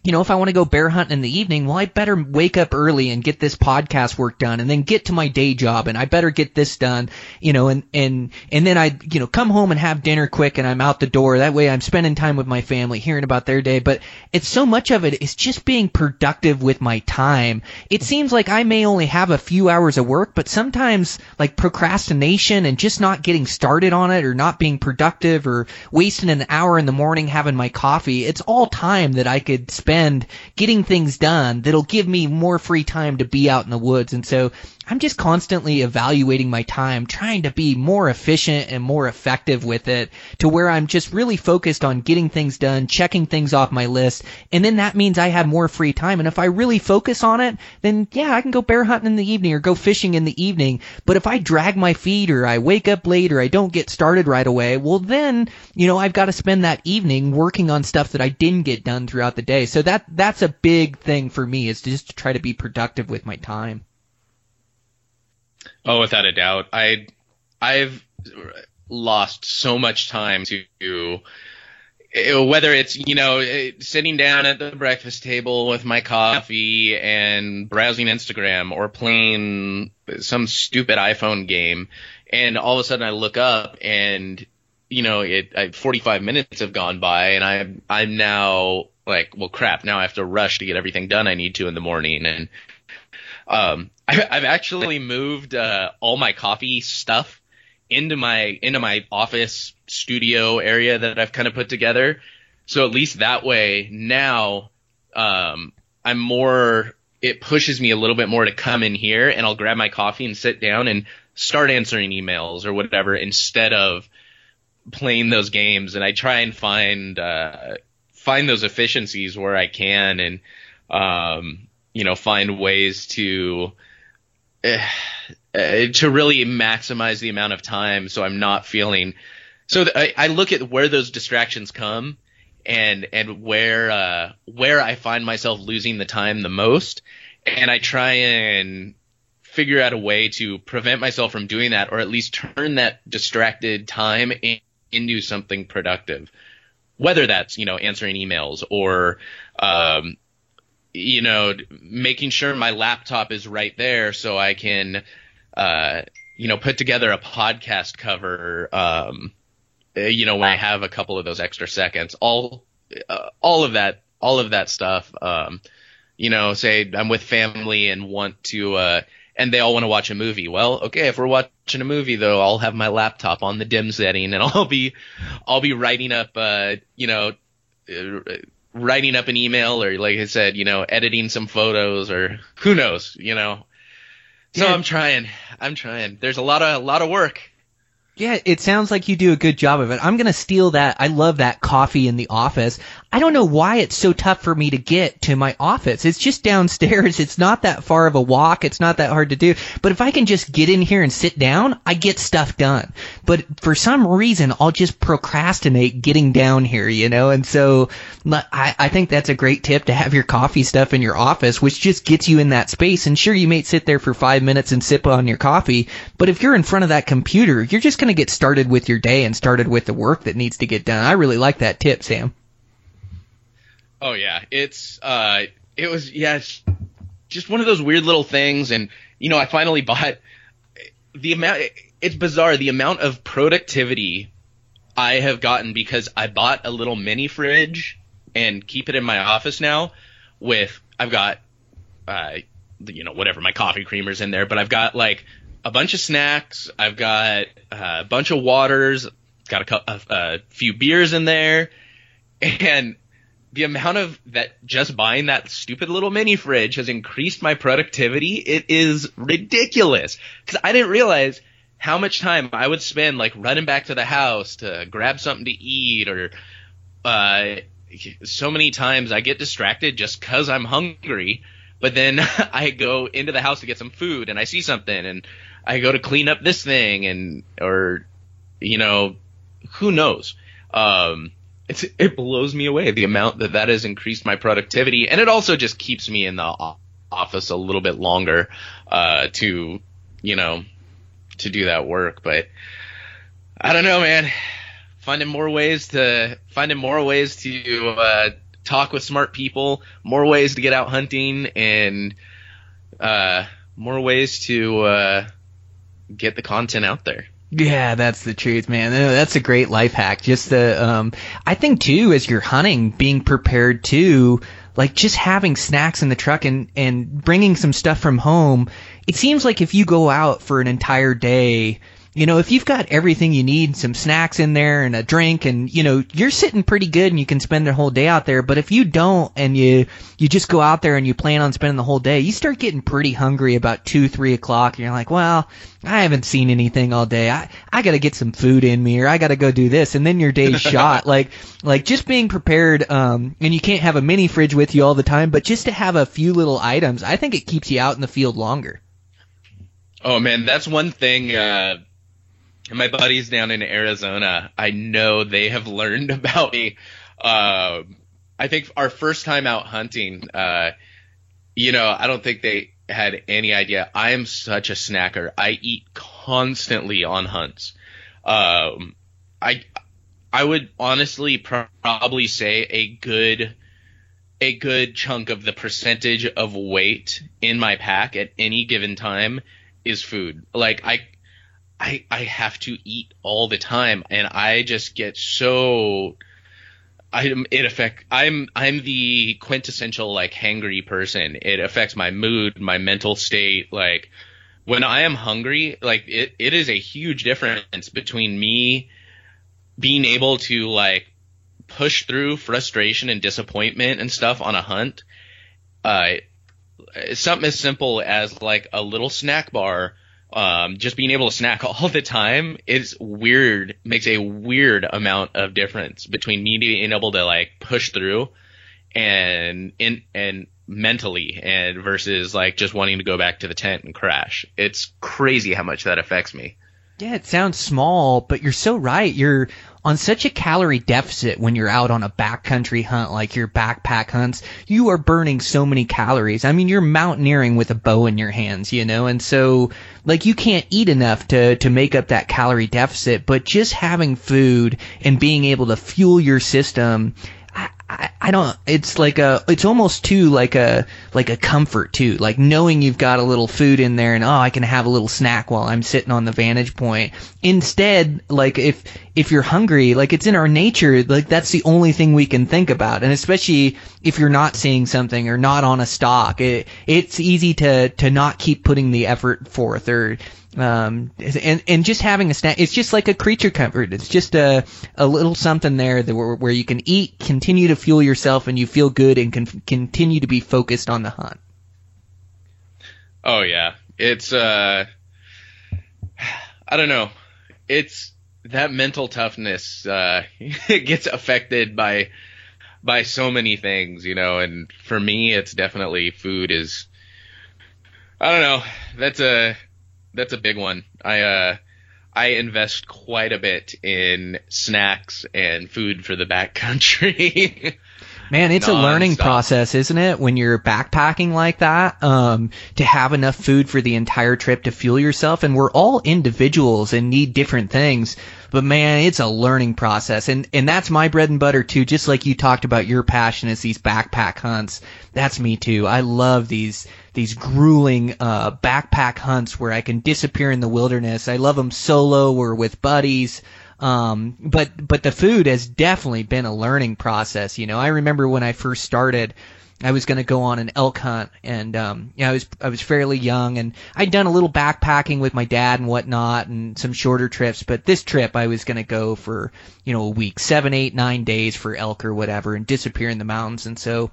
you know, if I want to go bear hunting in the evening, well, I better wake up early and get this podcast work done and then get to my day job and I better get this done, you know, and, and, and then I, you know, come home and have dinner quick and I'm out the door. That way I'm spending time with my family, hearing about their day. But it's so much of it is just being productive with my time. It seems like I may only have a few hours of work, but sometimes like procrastination and just not getting started on it or not being productive or wasting an hour in the morning having my coffee, it's all time that I could spend spend getting things done that'll give me more free time to be out in the woods. And so I'm just constantly evaluating my time, trying to be more efficient and more effective with it to where I'm just really focused on getting things done, checking things off my list. And then that means I have more free time. And if I really focus on it, then yeah, I can go bear hunting in the evening or go fishing in the evening. But if I drag my feet or I wake up late or I don't get started right away, well then, you know, I've got to spend that evening working on stuff that I didn't get done throughout the day. So that, that's a big thing for me is just to try to be productive with my time. Oh, without a doubt. I I've lost so much time to uh, whether it's you know uh, sitting down at the breakfast table with my coffee and browsing Instagram or playing some stupid iPhone game, and all of a sudden I look up and you know it I, 45 minutes have gone by and I'm I'm now like well crap now I have to rush to get everything done I need to in the morning and um I, I've actually moved uh, all my coffee stuff into my into my office studio area that I've kind of put together. So at least that way now um, I'm more it pushes me a little bit more to come in here and I'll grab my coffee and sit down and start answering emails or whatever instead of playing those games and I try and find uh, find those efficiencies where I can and um, you know find ways to uh, to really maximize the amount of time so I'm not feeling so th- I, I look at where those distractions come and and where uh, where I find myself losing the time the most and I try and figure out a way to prevent myself from doing that or at least turn that distracted time in, into something productive. Whether that's you know answering emails or um, you know, making sure my laptop is right there so I can, uh, you know, put together a podcast cover, um, uh, you know, when I have a couple of those extra seconds, all, uh, all of that, all of that stuff, um, you know, say I'm with family and want to, uh, and they all want to watch a movie. Well, okay, if we're watching a movie though, I'll have my laptop on the dim setting and [LAUGHS] I'll be, I'll be writing up, uh, you know, uh, writing up an email or like I said, you know, editing some photos or who knows, you know. So yeah. I'm trying. I'm trying. There's a lot of a lot of work. Yeah, it sounds like you do a good job of it. I'm going to steal that. I love that coffee in the office. I don't know why it's so tough for me to get to my office. It's just downstairs. It's not that far of a walk. It's not that hard to do. But if I can just get in here and sit down, I get stuff done. But for some reason, I'll just procrastinate getting down here, you know? And so I, I think that's a great tip to have your coffee stuff in your office, which just gets you in that space. And sure, you may sit there for five minutes and sip on your coffee. But if you're in front of that computer, you're just going to get started with your day and started with the work that needs to get done. I really like that tip, Sam. Oh yeah, it's uh, it was yeah, just one of those weird little things, and you know, I finally [LAUGHS] bought the amount. It's bizarre the amount of productivity I have gotten because I bought a little mini fridge and keep it in my office now. With I've got, uh, you know, whatever my coffee creamers in there, but I've got like a bunch of snacks. I've got uh, a bunch of waters. Got a, a, a few beers in there, [LAUGHS] and the amount of that just buying that stupid little mini fridge has increased my productivity. It is ridiculous because I didn't realize how much time I would spend like running back to the house to grab something to eat or uh, so many times I get distracted just because I'm hungry. But then [LAUGHS] I go into the house to get some food and I see something and I go to clean up this thing and or you know who knows. Um, it's, it blows me away the amount that that has increased my productivity, and it also just keeps me in the office a little bit longer uh, to, you know, to do that work. But I don't know, man. Finding more ways to finding more ways to uh, talk with smart people, more ways to get out hunting, and uh, more ways to uh, get the content out there. Yeah, that's the truth, man. That's a great life hack. Just the, um, I think too, as you're hunting, being prepared too, like just having snacks in the truck and, and bringing some stuff from home. It seems like if you go out for an entire day, you know, if you've got everything you need, some snacks in there and a drink and, you know, you're sitting pretty good and you can spend the whole day out there. But if you don't and you, you just go out there and you plan on spending the whole day, you start getting pretty hungry about two, three o'clock and you're like, well, I haven't seen anything all day. I, I gotta get some food in me or I gotta go do this. And then your day's [LAUGHS] shot. Like, like just being prepared, um, and you can't have a mini fridge with you all the time, but just to have a few little items, I think it keeps you out in the field longer. Oh man, that's one thing, uh, and my buddies down in Arizona, I know they have learned [LAUGHS] about me. Uh, I think our first time out hunting, uh, you know, I don't think they had any idea. I am such a snacker. I eat constantly on hunts. Um, I I would honestly probably say a good a good chunk of the percentage of weight in my pack at any given time is food. Like I I I have to eat all the time and I just get so I it affect I'm I'm the quintessential like hangry person. It affects my mood, my mental state, like when I am hungry, like it, it is a huge difference between me being able to like push through frustration and disappointment and stuff on a hunt. Uh, something as simple as like a little snack bar, um, just being able to snack [LAUGHS] all the time is weird, makes a weird amount of difference between me being able to like push through and in, and mentally and versus like just wanting to go back to the tent and crash. It's crazy how much that affects me. Yeah, it sounds small, but you're so right. You're on such a calorie deficit when you're out on a backcountry hunt like your backpack hunts. You are burning so many calories. I mean, you're mountaineering with a bow in your hands, you know, and so like you can't eat enough to to make up that calorie deficit, but just having food and being able to fuel your system I, I don't it's like a it's almost too like a like a comfort too. Like knowing you've got a little food in there and oh I can have a little snack while I'm sitting on the vantage point. Instead like if if you're hungry like it's in our nature like that's the only thing we can think about. And especially if you're not seeing something or not on a stock it it's easy to to not keep putting the effort forth or um, and and just having a snack, it's just like a creature comfort. It's just a a little something there that where, where you can eat, continue to fuel yourself, and you feel good and can continue to be focused on the hunt. Oh yeah, it's uh, I don't know, it's that mental toughness uh [LAUGHS] it gets affected by by so many things, you know, and for me, it's definitely food is. I don't know. That's a that's a big one. I uh, I invest quite a bit in snacks and food for the backcountry. [LAUGHS] Man, it's a learning process, isn't it? When you're backpacking like that, um, to have enough food for the entire trip to fuel yourself. And we're all individuals and need different things. But man, it's a learning process. And, and that's my bread and butter too. Just like you talked about your passion is these backpack hunts. That's me too. I love these, these grueling, uh, backpack hunts where I can disappear in the wilderness. I love them solo or with buddies. Um, but but the food has definitely been a learning process. You know, I remember when I first started. I was going to go on an elk hunt, and um, you know, I was I was fairly young, and I'd done a little backpacking with my dad and whatnot, and some shorter trips. But this trip, I was going to go for you know a week, seven, eight, nine days for elk or whatever, and disappear in the mountains. And so,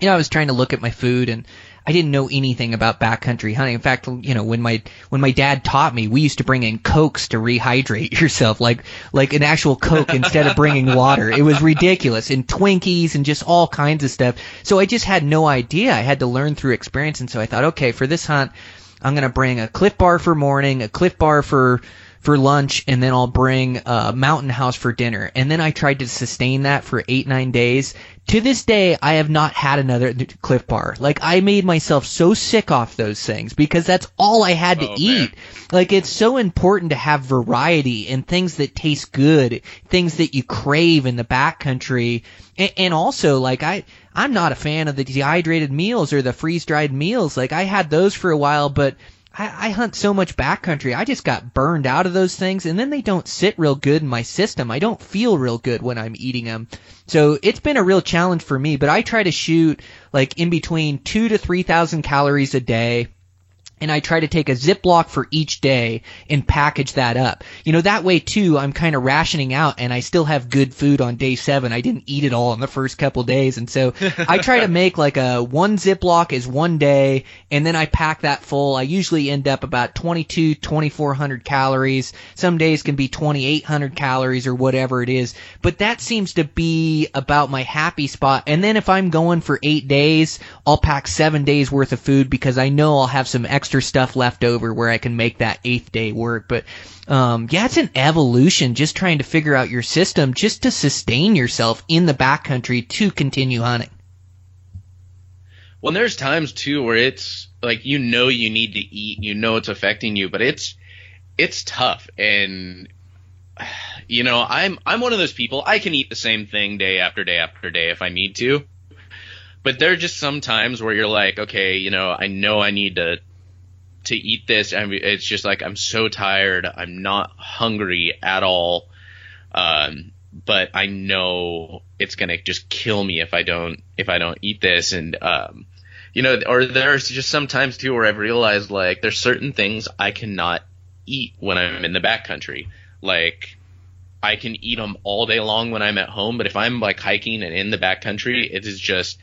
you know, I was trying to look at my food, and I didn't know anything about backcountry hunting. In fact, you know, when my when my dad taught me, we used to bring in cokes to rehydrate [LAUGHS] yourself, like like an actual coke instead of bringing water. It was ridiculous, and Twinkies and just all kinds of stuff. So I just had no idea. I had to learn through experience, and so I thought, okay, for this hunt, I'm gonna bring a Clif Bar for morning, a Clif Bar for for lunch, and then I'll bring a Mountain House for dinner. And then I tried to sustain that for eight, nine days. To this day, I have not had another Clif Bar. Like, I made myself so sick off those things because that's all I had to oh, eat. Man. Like, it's so important to have variety and things that taste good, things that you crave in the backcountry. And, and also, like, I, I'm not a fan of the dehydrated meals or the freeze dried meals. Like, I had those for a while, but I, I hunt so much backcountry. I just got burned out of those things, and then they don't sit real good in my system. I don't feel real good when I'm eating them. So it's been a real challenge for me. But I try to shoot like in between two to three thousand calories a day and I try to take a Ziploc for each day and package that up. You know, that way too, I'm kind of rationing out and I still have good food on day seven. I didn't eat it all in the first couple days. And so I try to make like a one Ziploc is one day and then I pack that full. I usually end up about 22, 2400 calories. Some days can be 2800 calories or whatever it is. But that seems to be about my happy spot. And then if I'm going for eight days, I'll pack seven days worth of food because I know I'll have some extra stuff left over where I can make that eighth day work. But um, yeah, it's an evolution just trying to figure out your system just to sustain yourself in the backcountry to continue hunting. Well, there's times too where it's like you know you need to eat, you know it's affecting you, but it's it's tough and [SIGHS] You know, I'm I'm one of those people. I can eat the same thing day after day after day if I need to. But there are just some times where you're like, okay, you know, I know I need to to eat this. and it's just like I'm so tired. I'm not hungry at all. Um, but I know it's gonna just kill me if I don't if I don't eat this. And um, you know, or there's just sometimes too where I've realized like there's certain things I cannot eat when I'm in the backcountry. Like I can eat them all day long when I'm at home, but if I'm like hiking and in the backcountry, it is just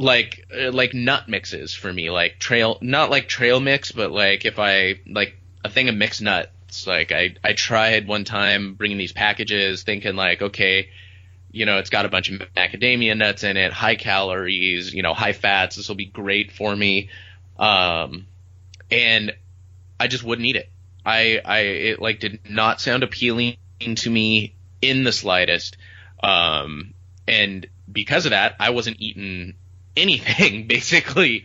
like uh, like nut mixes for me, like trail not like trail mix, but like if I like a thing of mixed nuts. Like I I tried one time bringing these packages, thinking like okay, you know it's got a bunch of macadamia nuts in it, high calories, you know high fats. This will be great for me, um, and I just wouldn't eat it. I I it like did not sound appealing to me in the slightest. Um, and because of that, I wasn't eating anything [LAUGHS] basically.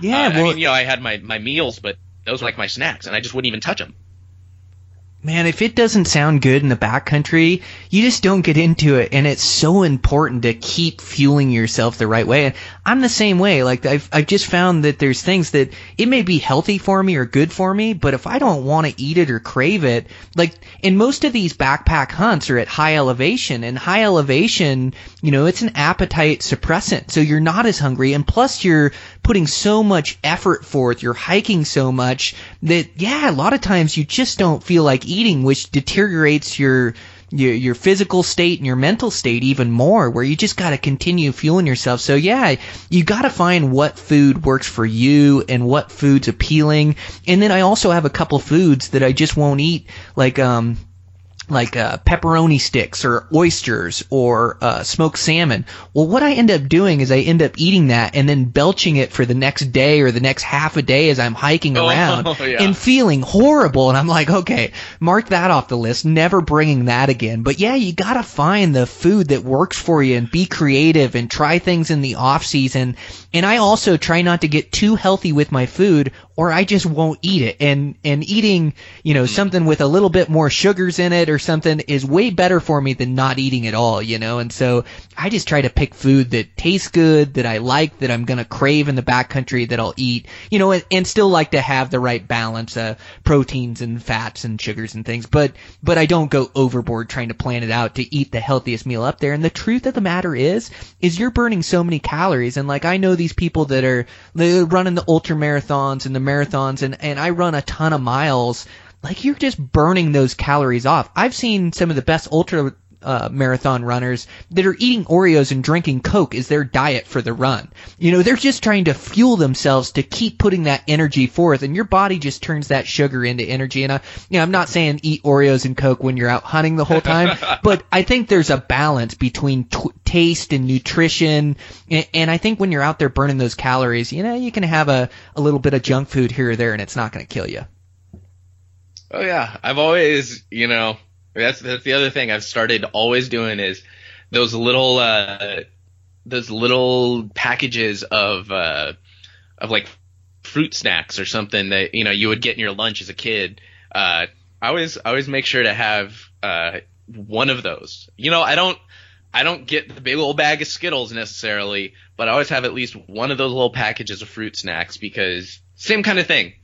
Yeah, uh, well, I mean, you know, I had my my meals, but those were like my snacks, and I just wouldn't even touch them. Man, if it doesn't sound good in the backcountry, you just don't get into it. And it's so important to keep fueling yourself the right way. And I'm the same way. Like I've, I've just found that there's things that it may be healthy for me or good for me, but if I don't want to eat it or crave it, like in most of these backpack hunts are at high elevation and high elevation, you know, it's an appetite suppressant. So you're not as hungry. And plus you're putting so much effort forth. You're hiking so much that, yeah, a lot of times you just don't feel like eating, which deteriorates your your, your physical state and your mental state even more, where you just got to continue fueling yourself. So yeah, you got to find what food works for you and what food's appealing. And then I also have a couple foods that I just won't eat, like um like uh, pepperoni sticks or oysters or uh, smoked salmon. Well, what I end up doing is I end up eating that and then belching it for the next day or the next half a day as I'm hiking Oh, [LAUGHS] around yeah. and feeling horrible. And I'm like, okay, mark that off the list. Never bringing that again. But yeah, you gotta find the food that works for you and be creative and try things in the off season. And I also try not to get too healthy with my food or I just won't eat it. And, and eating, you know, mm-hmm. something with a little bit more sugars in it or something is way better for me than not eating at all, you know? And so I just try to pick food that tastes good, that I like, that I'm gonna crave in the backcountry, that I'll eat, you know, and, and still like to have the right balance of proteins and fats and sugars and things. But, but I don't go overboard trying to plan it out to eat the healthiest meal up there. And the truth of the matter is, is you're burning so many calories. And like I know these people that are they're running the ultra marathons and the marathons, and and I run a ton of miles. Like you're just burning those calories off. I've seen some of the best ultra uh, marathon runners that are eating Oreos and drinking Coke as their diet for the run. You know, they're just trying to fuel themselves to keep putting that energy forth, and your body just turns that sugar into energy. And I, you know, I'm not saying eat Oreos and Coke when you're out hunting the whole time, [LAUGHS] but I think there's a balance between t- taste and nutrition. And, and I think when you're out there burning those calories, you know, you can have a, a little bit of junk food here or there, and it's not going to kill you. Oh yeah, I've always, you know, that's that's the other thing I've started always doing is those little uh those little packages of uh of like fruit snacks or something that you know you would get in your lunch as a kid. Uh I always I always make sure to have uh one of those. You know, I don't I don't get the big old bag of Skittles necessarily, but I always have at least one of those little packages of fruit snacks because same kind of thing.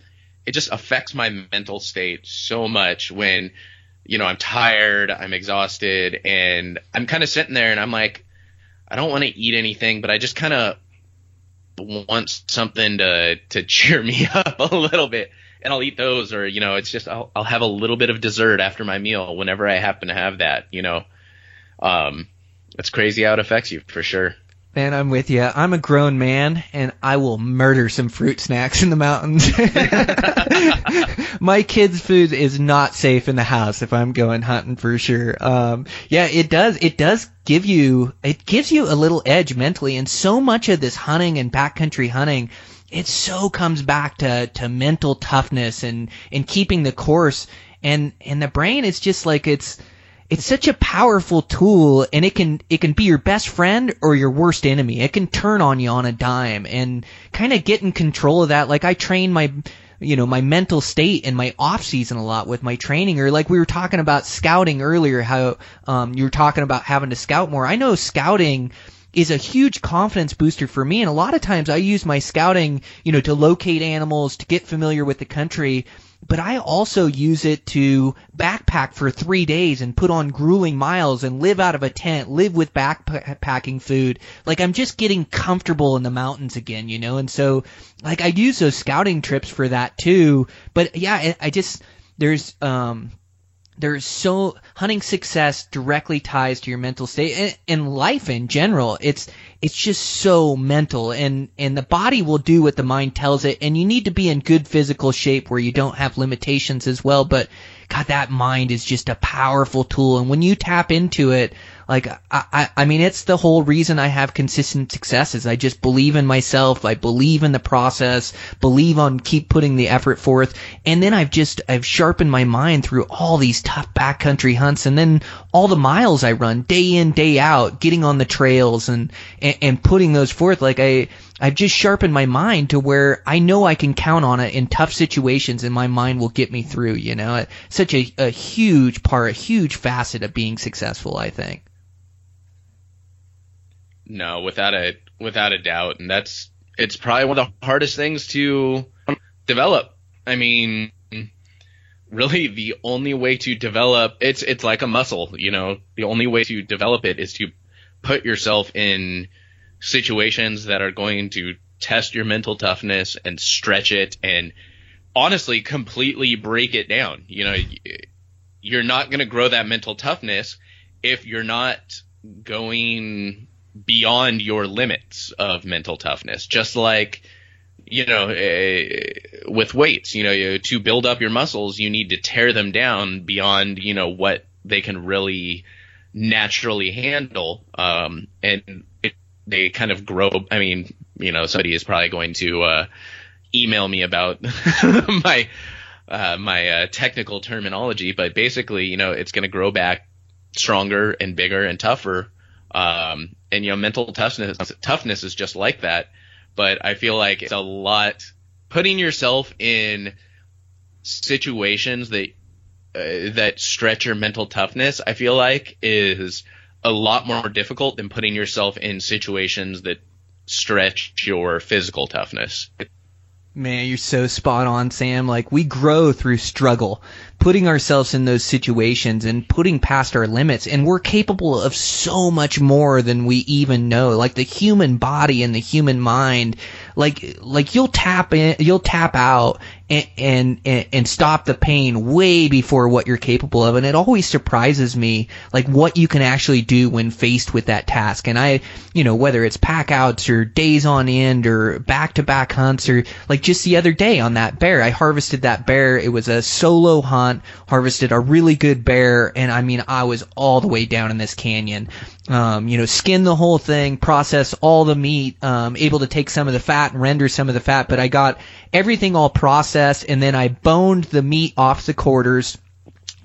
It just affects my mental state so much when you know I'm tired, I'm exhausted, and I'm kind of sitting there and I'm like, I don't want to eat anything, but I just kind of want something to to [LAUGHS] cheer me up a little bit, and I'll eat those, or you know, it's just I'll I'll have a little bit of dessert after my meal whenever I happen to have that, you know. Um, it's crazy how it affects you for sure. Man, I'm with you. I'm a grown man, and I will murder some fruit snacks in the mountains. [LAUGHS] My kids' food is not safe in the house if I'm going hunting for sure. Um, yeah, it does. It does give you. It gives you a little edge mentally, and so much of this hunting and backcountry hunting, it so comes back to to mental toughness and and keeping the course. And and the brain is just like it's it's such a powerful tool and it can it can be your best friend or your worst enemy. It can turn on you on a dime and kind of get in control of that. Like I train my you know, my mental state and my off season a lot with my training or like we were talking about scouting earlier, how, um, you were talking about having to scout more. I know scouting, is a huge confidence booster for me. And a lot of times I use my scouting, you know, to locate animals, to get familiar with the country. But I also use it to backpack for three days and put on grueling miles and live out of a tent, live with backpacking food. Like I'm just getting comfortable in the mountains again, you know? And so, like I use those scouting trips for that too. But yeah, I just, there's, um, there's so hunting success directly ties to your mental state and, and, life in general. It's it's just so mental and and the body will do what the mind tells it and you need to be in good physical shape where you don't have limitations as well. But God, that mind is just a powerful tool and when you tap into it, like, I, I, I mean, it's the whole reason I have consistent successes. I just believe in myself. I believe in the process, believe on keep putting the effort forth. And then I've just, I've sharpened my mind through all these tough backcountry hunts and then all the miles I run day in, day out, getting on the trails and, and, and putting those forth. Like I, I've just sharpened my mind to where I know I can count on it in tough situations and my mind will get me through, you know. Such a, a huge part, a huge facet of being successful, I think. No, without a without a doubt, and that's it's probably one of the hardest things to develop. I mean, really, the only way to develop it's it's like a muscle. You know, the only way to develop it is to put yourself in situations that are going to test your mental toughness and stretch it and honestly completely break it down. You know, you're not going to grow that mental toughness if you're not going beyond your limits of mental toughness. Just like, you know, uh, with weights, you know, you, to build up your muscles, you need to tear them down beyond, you know, what they can really naturally handle. Um, and it, they kind of grow. I mean, you know, somebody is probably going to, uh, email me about [LAUGHS] my, uh, my, uh, technical terminology, but basically, you know, it's going to grow back stronger and bigger and tougher um, and you know, mental toughness toughness is just like that. But I feel like it's a lot putting yourself in situations that uh, that stretch your mental toughness. I feel like is a lot more difficult than putting yourself in situations that stretch your physical toughness. Man, you're so spot on, Sam. Like, we grow through struggle, putting ourselves in those situations and putting past our limits. And we're capable of so much more than we even know. Like, the human body and the human mind, like, like you'll tap in, you'll tap out and, and, and stop the pain way before what you're capable of. And it always surprises me, like what you can actually do when faced with that task. And I, you know, whether it's pack outs or days on end or back to back hunts or like just the other day on that bear, I harvested that bear. It was a solo hunt, harvested a really good bear. And I mean, I was all the way down in this canyon. Um, you know, skin the whole thing, process all the meat, um, able to take some of the fat and render some of the fat, but I got everything all processed, and then I boned the meat off the quarters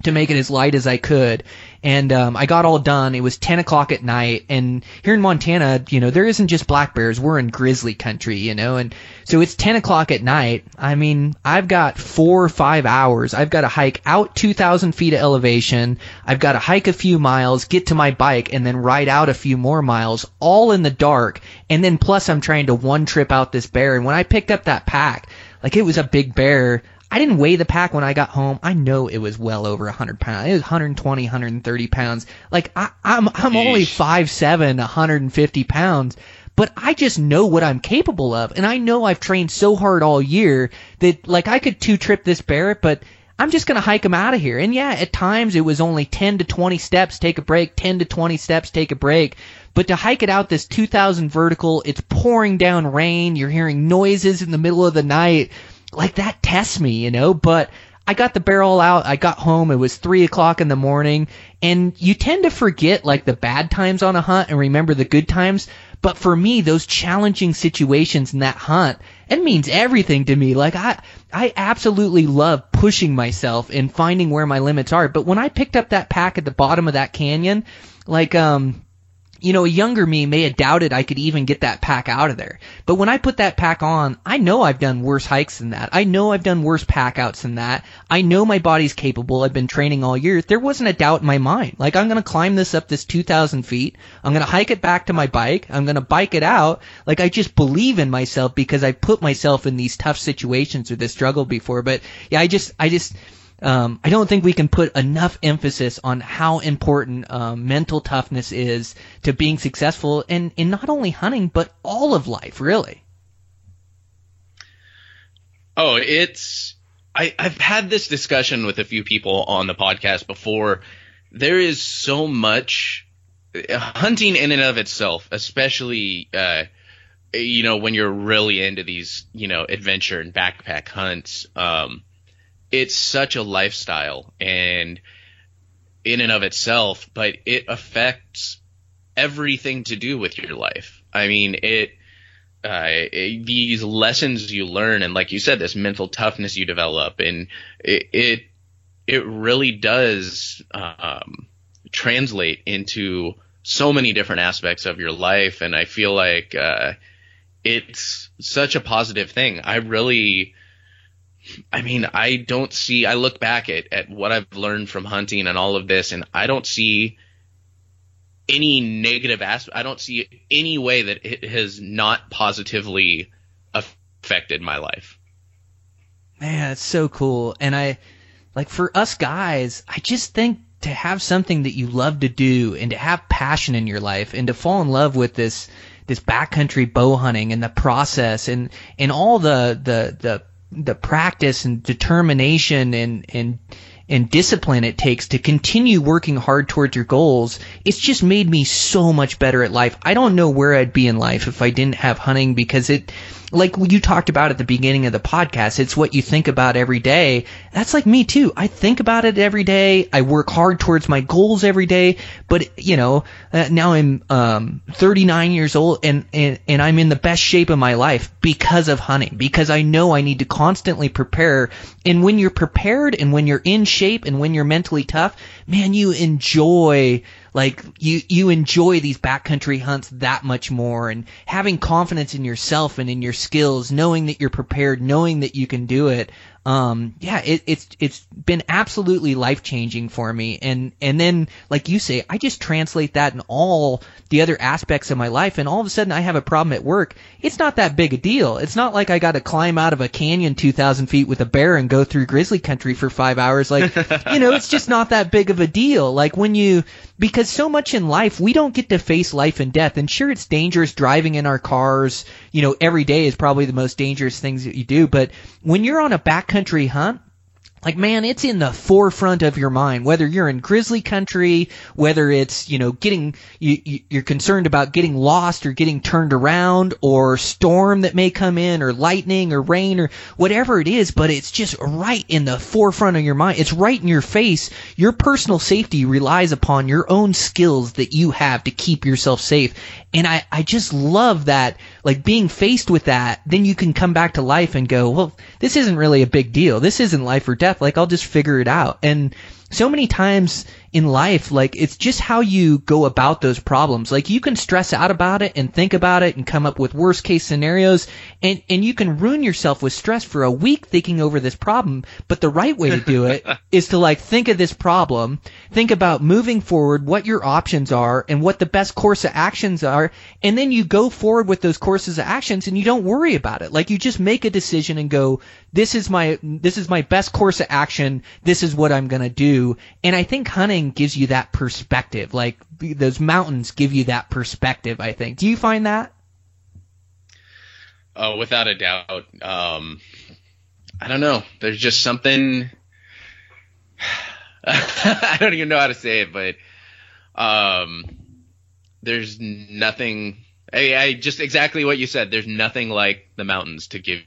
to make it as light as I could. And um, I got all done. It was 10 o'clock at night. And here in Montana, you know, there isn't just black bears. We're in grizzly country, you know. And so it's 10 o'clock at night. I mean, I've got four or five hours. I've got to hike out 2,000 feet of elevation. I've got to hike a few miles, get to my bike, and then ride out a few more miles, all in the dark. And then plus, I'm trying to one trip out this bear. And when I picked up that pack, like it was a big bear I didn't weigh the pack when I got home. I know it was well over 100 pounds. It was 120, 130 pounds. Like I, I'm, I'm only 5'7", 150 pounds, but I just know what I'm capable of, and I know I've trained so hard all year that like I could two trip this Barrett, but I'm just gonna hike him out of here. And yeah, at times it was only 10 to 20 steps, take a break, 10 to 20 steps, take a break. But to hike it out this 2000 vertical, it's pouring down rain, you're hearing noises in the middle of the night like that tests me, you know, but I got the barrel out. I got home. It was three o'clock in the morning, and you tend to forget like the bad times on a hunt and remember the good times. But for me, those challenging situations in that hunt, it means everything to me. Like I, I absolutely love pushing myself and finding where my limits are. But when I picked up that pack at the bottom of that canyon, like um, you know, a younger me may have doubted I could even get that pack out of there. But when I put that pack on, I know I've done worse hikes than that. I know I've done worse pack outs than that. I know my body's capable. I've been training all year. There wasn't a doubt in my mind. Like, I'm going to climb this up this 2,000 feet. I'm going to hike it back to my bike. I'm going to bike it out. Like, I just believe in myself because I put myself in these tough situations or this struggle before. But yeah, I just, I just, um, I don't think we can put enough emphasis on how important um, mental toughness is to being successful in, in not only hunting but all of life, really. Oh, it's I, I've had this discussion with a few people on the podcast before. There is so much hunting in and of itself, especially uh, you know when you're really into these you know adventure and backpack hunts. Um, it's such a lifestyle and in and of itself, but it affects everything to do with your life. I mean, it, uh, it, these lessons you learn, and like you said, this mental toughness you develop, and it it, it really does um, translate into so many different aspects of your life, and I feel like uh, it's such a positive thing. I really I mean, I don't see. I look back at at what I've learned from hunting and all of this, and I don't see any negative aspect. I don't see any way that it has not positively affected my life. Man, it's so cool. And I, like, for us guys, I just think to have something that you love to do and to have passion in your life and to fall in love with this this backcountry bow hunting and the process and and all the the the the practice and determination and and and discipline it takes to continue working hard towards your goals, it's just made me so much better at life. I don't know where I'd be in life if I didn't have hunting because it like you talked about at the beginning of the podcast, it's what you think about every day. That's like me too. I think about it every day. I work hard towards my goals every day. But you know, uh, now I'm um, 39 years old and, and and I'm in the best shape of my life because of hunting. Because I know I need to constantly prepare. And when you're prepared and when you're in shape and when you're mentally tough, man, you enjoy like you you enjoy these backcountry hunts that much more and having confidence in yourself and in your skills knowing that you're prepared knowing that you can do it um, yeah, it, it's it's been absolutely life changing for me. And and then, like you say, I just translate that in all the other aspects of my life, and all of a sudden I have a problem at work. It's not that big a deal. It's not like I got to climb out of a canyon 2,000 feet with a bear and go through grizzly country for five hours. Like, [LAUGHS] you know, it's just not that big of a deal. Like when you because so much in life we don't get to face life and death. And sure, it's dangerous driving in our cars. You know, every day is probably the most dangerous things that you do. But when you're on a back country hunt, like man it's in the forefront of your mind. Whether you're in grizzly country whether it's you know getting you, you're concerned about getting lost or getting turned around or storm that may come in or lightning or rain or whatever it is but it's just right in the forefront of your mind. It's right in your face. Your personal safety relies upon your own skills that you have to keep yourself safe and I, I just love that, like being faced with that, then you can come back to life and go, well, this isn't really a big deal. This isn't life or death. Like I'll just figure it out. And so many times in life, like it's just how you go about those problems. Like you can stress out about it and think about it and come up with worst case scenarios and, and you can ruin yourself with stress for a week thinking over this problem. But the right way to do it [LAUGHS] is to like think of this problem, think about moving forward, what your options are and what the best course of actions are. And then you go forward with those courses of actions and you don't worry about it. Like you just make a decision and go, this is my, this is my best course of action. This is what I'm going to do. And I think hunting gives you that perspective. Like those mountains give you that perspective. I think. Do you find that? Oh, without a doubt. Um, I don't know. There's just something. [SIGHS] I don't even know how to say it, but um, there's nothing. I, I just exactly what you said. There's nothing like the mountains to give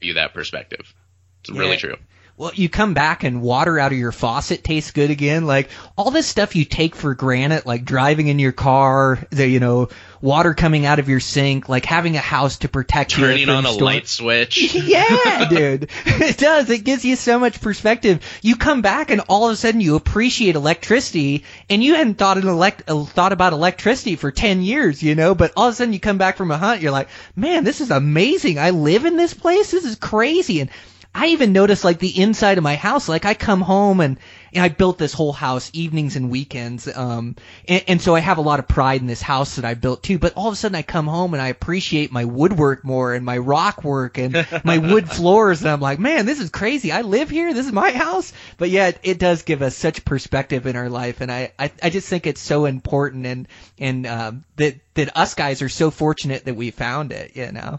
you that perspective. It's yeah. really true. Well, you come back and water out of your faucet tastes good again. Like all this stuff you take for granted, like driving in your car, the you know water coming out of your sink, like having a house to protect Turning you. Turning on a storm. light switch. [LAUGHS] yeah, dude. [LAUGHS] It does. It gives you so much perspective. You come back and all of a sudden you appreciate electricity and you hadn't thought, an elect- uh, thought about electricity for 10 years, you know, but all of a sudden you come back from a hunt, you're like, man, this is amazing. I live in this place. This is crazy. And I even notice like the inside of my house. Like I come home and, and I built this whole house evenings and weekends. Um, and, and so I have a lot of pride in this house that I built too. But all of a sudden I come home and I appreciate my woodwork more and my rock work and [LAUGHS] my wood floors. And I'm like, man, this is crazy. I live here. This is my house. But yeah, it, it does give us such perspective in our life. And I, I, I just think it's so important and, and, um, that, that us guys are so fortunate that we found it, you know?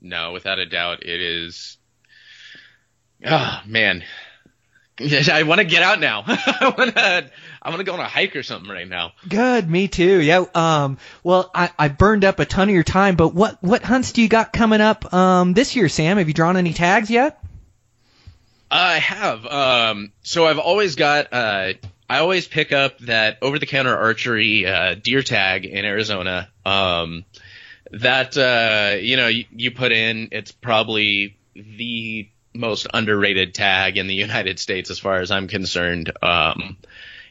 No, without a doubt, it is Oh man, [LAUGHS] I want to get out now. [LAUGHS] I want to. I want to go on a hike or something right now. Good, me too. Yeah. Um. Well, I, I burned up a ton of your time, but what what hunts do you got coming up um this year, Sam? Have you drawn any tags yet? I have. Um. So I've always got. Uh. I always pick up that over-the-counter archery uh, deer tag in Arizona. Um. That uh, you know, you, you put in. It's probably the most underrated tag in the United States as far as I'm concerned. Um,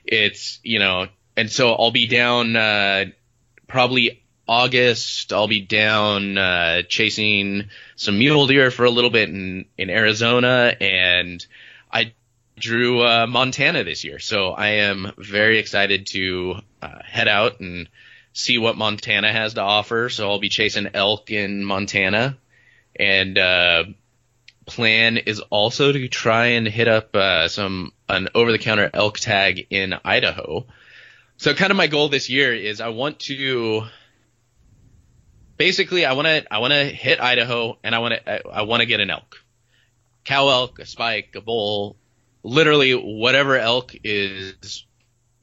it's, you know, and so I'll be down, uh, probably August. I'll be down, uh, chasing some mule deer for a little bit in, in Arizona and I drew, uh, Montana this year. So I am very excited to, uh, head out and see what Montana has to offer. So I'll be chasing elk in Montana and, uh, plan is also to try and hit up uh, some an over the counter elk tag in Idaho. So kind of my goal this year is I want to basically I want to I want to hit Idaho and I want to I, I want to get an elk. Cow elk, a spike, a bull, literally whatever elk is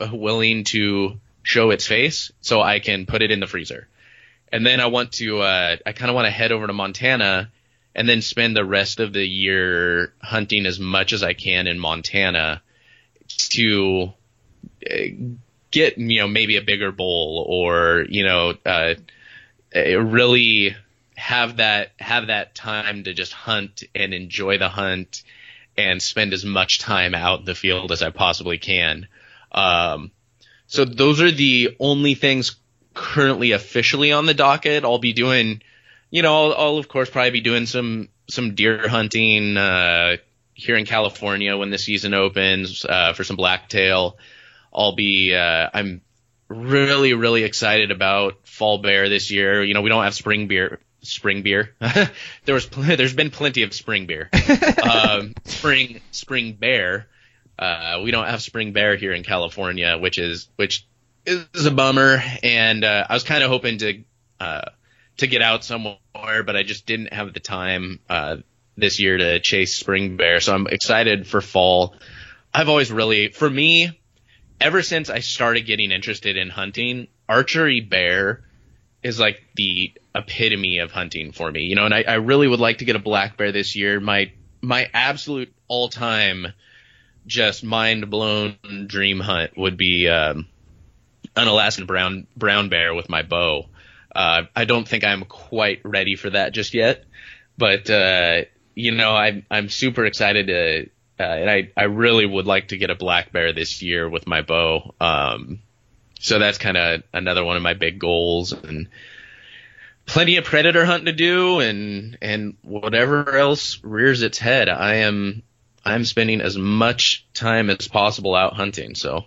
willing to show its face so I can put it in the freezer. And then I want to uh, I kind of want to head over to Montana and then spend the rest of the year hunting as much as I can in Montana to uh, get you know maybe a bigger bowl or you know uh, really have that have that time to just hunt and enjoy the hunt and spend as much time out in the field as I possibly can. Um, so those are the only things currently officially on the docket. I'll be doing you know, I'll, I'll, of course probably be doing some some deer hunting uh, here in California when the season opens uh, for some blacktail. I'll be uh, I'm really really excited about fall bear this year. You know, we don't have spring beer. Spring beer. [LAUGHS] there was pl- [LAUGHS] there's been plenty of spring beer. [LAUGHS] um, spring spring bear. Uh, we don't have spring bear here in California, which is which is a bummer. And uh, I was kind of hoping to uh, to get out somewhere, but I just didn't have the time uh, this year to chase spring bear. So I'm excited for fall. I've always really, for me, ever since I started getting interested in hunting, archery bear is like the epitome of hunting for me. You know, and I, I really would like to get a black bear this year. My my absolute all time just mind blown dream hunt would be um, an Alaskan brown brown bear with my bow. Uh, I don't think I'm quite ready for that just yet, but uh, you know, I'm I'm super excited to, uh, and I I really would like to get a black bear this year with my bow. Um, so that's kind of another one of my big goals, and plenty of predator hunting to do, and and whatever else rears its head. I am I'm spending as much time as possible out hunting. So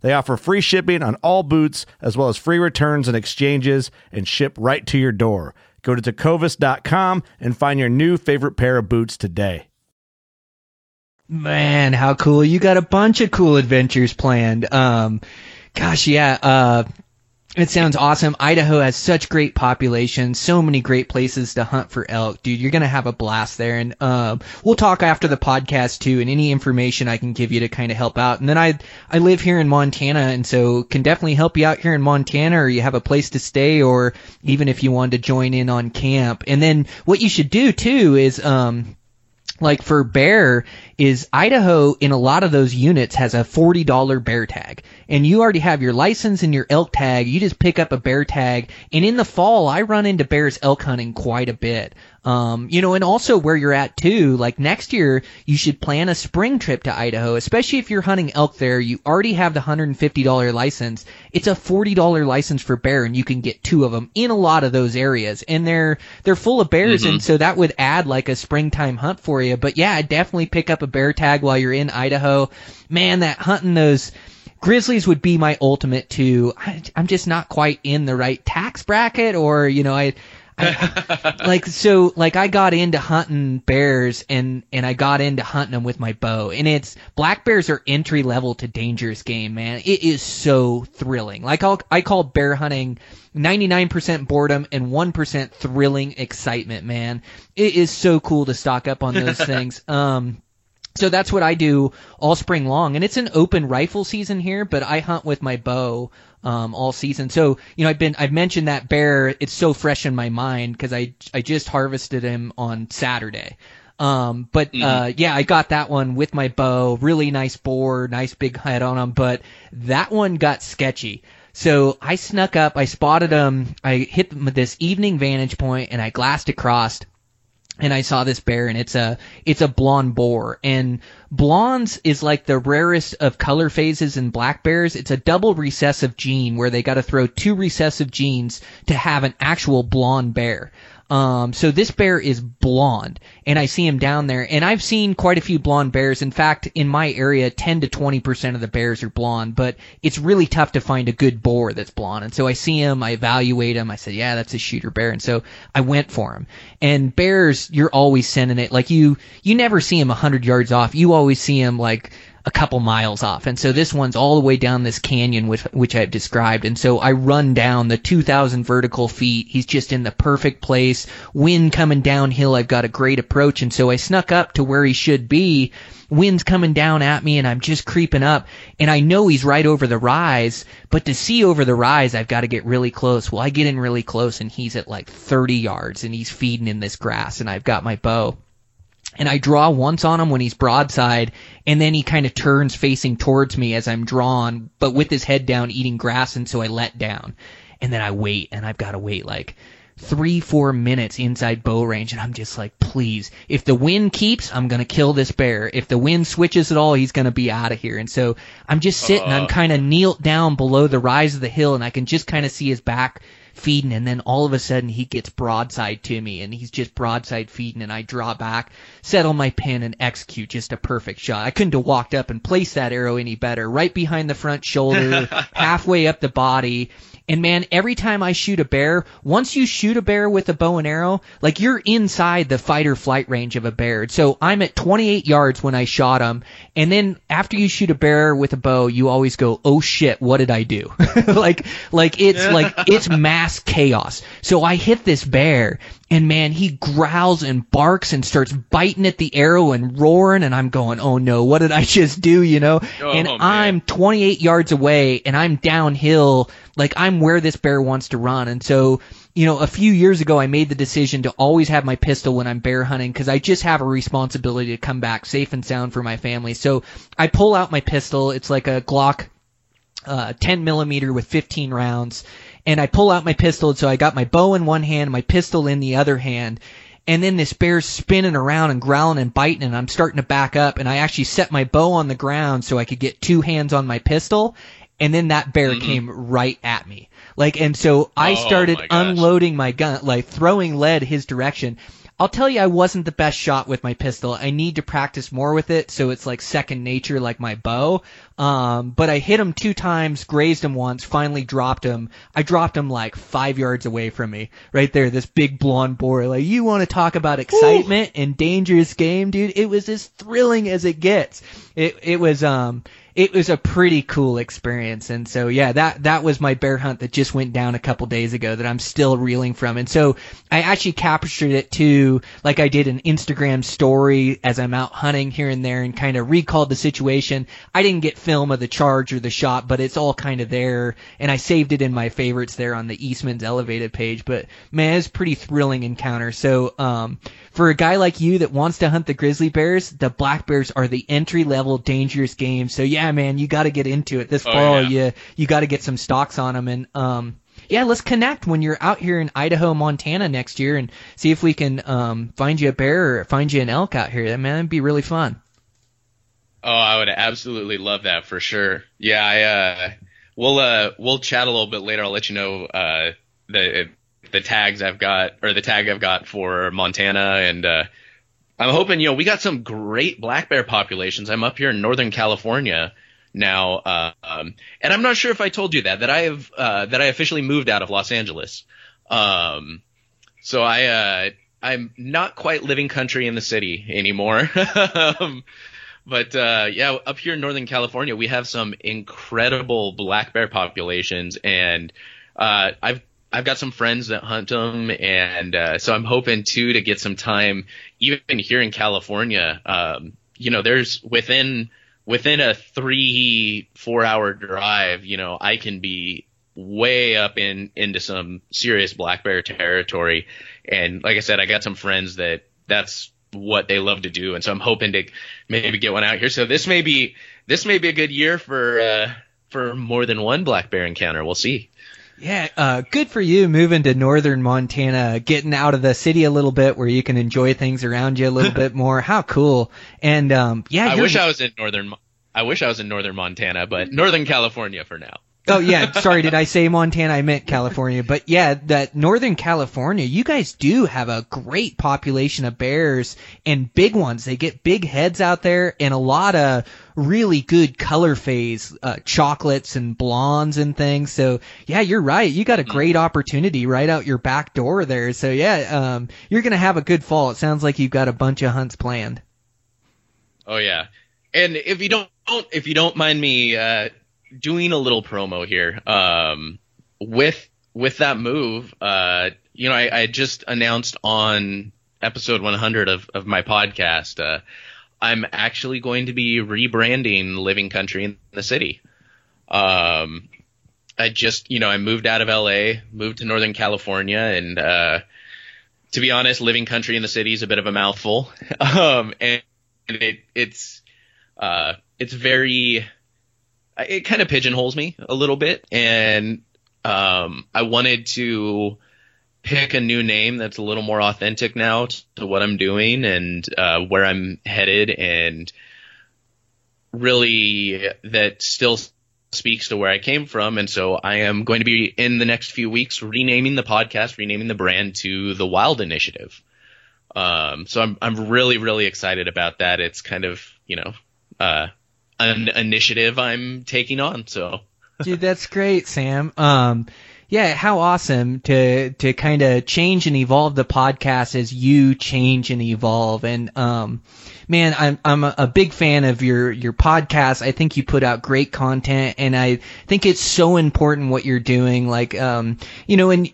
They offer free shipping on all boots, as well as free returns and exchanges, and ship right to your door. Go to tecovas.com and find your new favorite pair of boots today. Man, how cool. You got a bunch of cool adventures planned. Um, gosh, yeah, uh, it sounds awesome. Idaho has such great population, so many great places to hunt for elk, dude. You're gonna have a blast there, and um, we'll talk after the podcast too, and any information I can give you to kind of help out. And then I I live here in Montana, and so can definitely help you out here in Montana, or you have a place to stay, or even if you wanted to join in on camp. And then what you should do too is um like for bear is Idaho in a lot of those units has a $40 bear tag and you already have your license and your elk tag. You just pick up a bear tag and in the fall I run into bears elk hunting quite a bit. Um, you know, and also where you're at too, like next year, you should plan a spring trip to Idaho, especially if you're hunting elk there. You already have the $150 license. It's a $40 license for bear and you can get two of them in a lot of those areas and they're, they're full of bears. Mhm. And so that would add like a springtime hunt for you. But yeah, definitely pick up a bear tag while you're in Idaho. Man, that hunting those, Grizzlies would be my ultimate too. I, I'm just not quite in the right tax bracket, or you know, I, I like so like I got into hunting bears and and I got into hunting them with my bow, and it's black bears are entry level to dangerous game, man. It is so thrilling. Like I'll, I call bear hunting 99% boredom and 1% thrilling excitement, man. It is so cool to stock up on those [LAUGHS] things. Um. So that's what I do all spring long, and it's an open rifle season here, but I hunt with my bow um, all season. So you know, I've been I've mentioned that bear. It's so fresh in my mind because I I just harvested him on Saturday. Um, but uh, yeah, I got that one with my bow. Really nice boar, nice big head on him. But that one got sketchy. So I snuck up. I spotted him. I hit him with this evening vantage point, and I glassed across and I saw this bear and it's a it's a blonde boar and blondes is like the rarest of color phases in black bears. It's a double recessive gene where they got to throw two recessive genes to have an actual blonde bear. Um, so this bear is blonde, and I see him down there, and I've seen quite a few blonde bears. In fact, in my area, 10 to 20 percent of the bears are blonde, but it's really tough to find a good boar that's blonde. And so I see him, I evaluate him, I said, yeah, that's a shooter bear, and so I went for him. And bears, you're always sending it like you, you never see him 100 yards off. You always see him like a couple miles off. And so this one's all the way down this canyon which which I've described. And so I run down the 2000 vertical feet. He's just in the perfect place. Wind coming downhill. I've got a great approach. And so I snuck up to where he should be. Wind's coming down at me and I'm just creeping up and I know he's right over the rise, but to see over the rise, I've got to get really close. Well, I get in really close and he's at like 30 yards and he's feeding in this grass and I've got my bow and I draw once on him when he's broadside, and then he kind of turns facing towards me as I'm drawn, but with his head down eating grass, and so I let down. And then I wait, and I've got to wait like three, four minutes inside bow range, and I'm just like, please, if the wind keeps, I'm gonna kill this bear. If the wind switches at all, he's gonna be out of here. And so I'm just sitting, I'm uh. kind of kneeled down below the rise of the hill, and I can just kind of see his back feeding and then all of a sudden he gets broadside to me and he's just broadside feeding and I draw back, settle my pin and execute just a perfect shot. I couldn't have walked up and placed that arrow any better. Right behind the front shoulder, [LAUGHS] halfway up the body. And man, every time I shoot a bear, once you shoot a bear with a bow and arrow, like you're inside the fight or flight range of a bear. So I'm at 28 yards when I shot him. And then after you shoot a bear with a bow, you always go, oh shit, what did I do? [LAUGHS] like, like it's like, it's [LAUGHS] mass chaos. So I hit this bear and man, he growls and barks and starts biting at the arrow and roaring and I'm going, oh no, what did I [LAUGHS] just do, you know? Oh, and man. I'm 28 yards away and I'm downhill, like I'm where this bear wants to run. And so, you know, a few years ago I made the decision to always have my pistol when I'm bear hunting because I just have a responsibility to come back safe and sound for my family. So I pull out my pistol. It's like a Glock uh, 10 millimeter with 15 rounds. And I pull out my pistol, so I got my bow in one hand, my pistol in the other hand. and then this bear's spinning around and growling and biting and I'm starting to back up and I actually set my bow on the ground so I could get two hands on my pistol and then that bear mm-hmm. came right at me. Like and so I oh, started my unloading my gun like throwing lead his direction I'll tell you, I wasn't the best shot with my pistol. I need to practice more with it, so it's like second nature, like my bow. Um, but I hit him two times, grazed him once, finally dropped him. I dropped him like five yards away from me, right there. This big blonde boar. Like, you want to talk about excitement Ooh. and dangerous game, dude? It was as thrilling as it gets. It it was um it was a pretty cool experience. And so, yeah, that, that was my bear hunt that just went down a couple days ago that I'm still reeling from. And so I actually captured it too, like I did an Instagram story as I'm out hunting here and there and kind of recalled the situation. I didn't get film of the charge or the shot, but it's all kind of there. And I saved it in my favorites there on the Eastmans' elevated page. But man, it's pretty thrilling encounter. So, um, for a guy like you that wants to hunt the grizzly bears, the black bears are the entry level dangerous game. So yeah, man, you got to get into it this oh, fall. Yeah. You you got to get some stocks on them and um yeah, let's connect when you're out here in Idaho, Montana next year and see if we can um find you a bear or find you an elk out here. That man, that'd be really fun. Oh, I would absolutely love that for sure. Yeah, I uh we'll uh we'll chat a little bit later. I'll let you know uh the the tags I've got or the tag I've got for Montana and uh, I'm hoping you know we got some great black bear populations. I'm up here in Northern California now, uh, um, and I'm not sure if I told you that that I have uh, that I officially moved out of Los Angeles. Um, so I uh, I'm not quite living country in the city anymore. um, [LAUGHS] but uh, yeah, up here in Northern California, we have some incredible black bear populations, and uh, I've I've got some friends that hunt them, and uh, so I'm hoping too to get some time, even here in California. Um, you know, there's within within a three four hour drive, you know, I can be way up in into some serious black bear territory, and like I said, I got some friends that that's what they love to do, and so I'm hoping to maybe get one out here. So this may be this may be a good year for uh, for more than one black bear encounter. We'll see. Yeah, uh, good for you moving to northern Montana, getting out of the city a little bit where you can enjoy things around you a little [LAUGHS] bit more. How cool! And um, yeah, I wish I was in northern. I wish I was in northern Montana, but northern California for now. Oh yeah, sorry, did I say Montana? I meant California. But yeah, that Northern California, you guys do have a great population of bears and big ones. They get big heads out there and a lot of really good color phase, uh, chocolates and blondes and things. So yeah, you're right. You got a great opportunity right out your back door there. So yeah, um, you're gonna have a good fall. It sounds like you've got a bunch of hunts planned. Oh yeah, and if you don't, if you don't mind me uh, doing a little promo here. Um, with with that move, uh, you know, I, I just announced on episode 100 of of my podcast. Uh, I'm actually going to be rebranding Living Country in the City. Um, I just, you know, I moved out of LA, moved to Northern California, and uh, to be honest, Living Country in the City is a bit of a mouthful. [LAUGHS] um, and it, it's uh, it's very it kind of pigeonholes me a little bit, and um, I wanted to pick a new name that's a little more authentic now to what I'm doing and uh, where I'm headed, and really that still speaks to where I came from. And so I am going to be in the next few weeks renaming the podcast, renaming the brand to the Wild Initiative. Um, so I'm I'm really really excited about that. It's kind of you know uh, an initiative I'm taking on. So, dude, that's great, Sam. Um, yeah, how awesome to to kind of change and evolve the podcast as you change and evolve. And um, man, I'm I'm a big fan of your your podcast. I think you put out great content, and I think it's so important what you're doing. Like, um, you know, and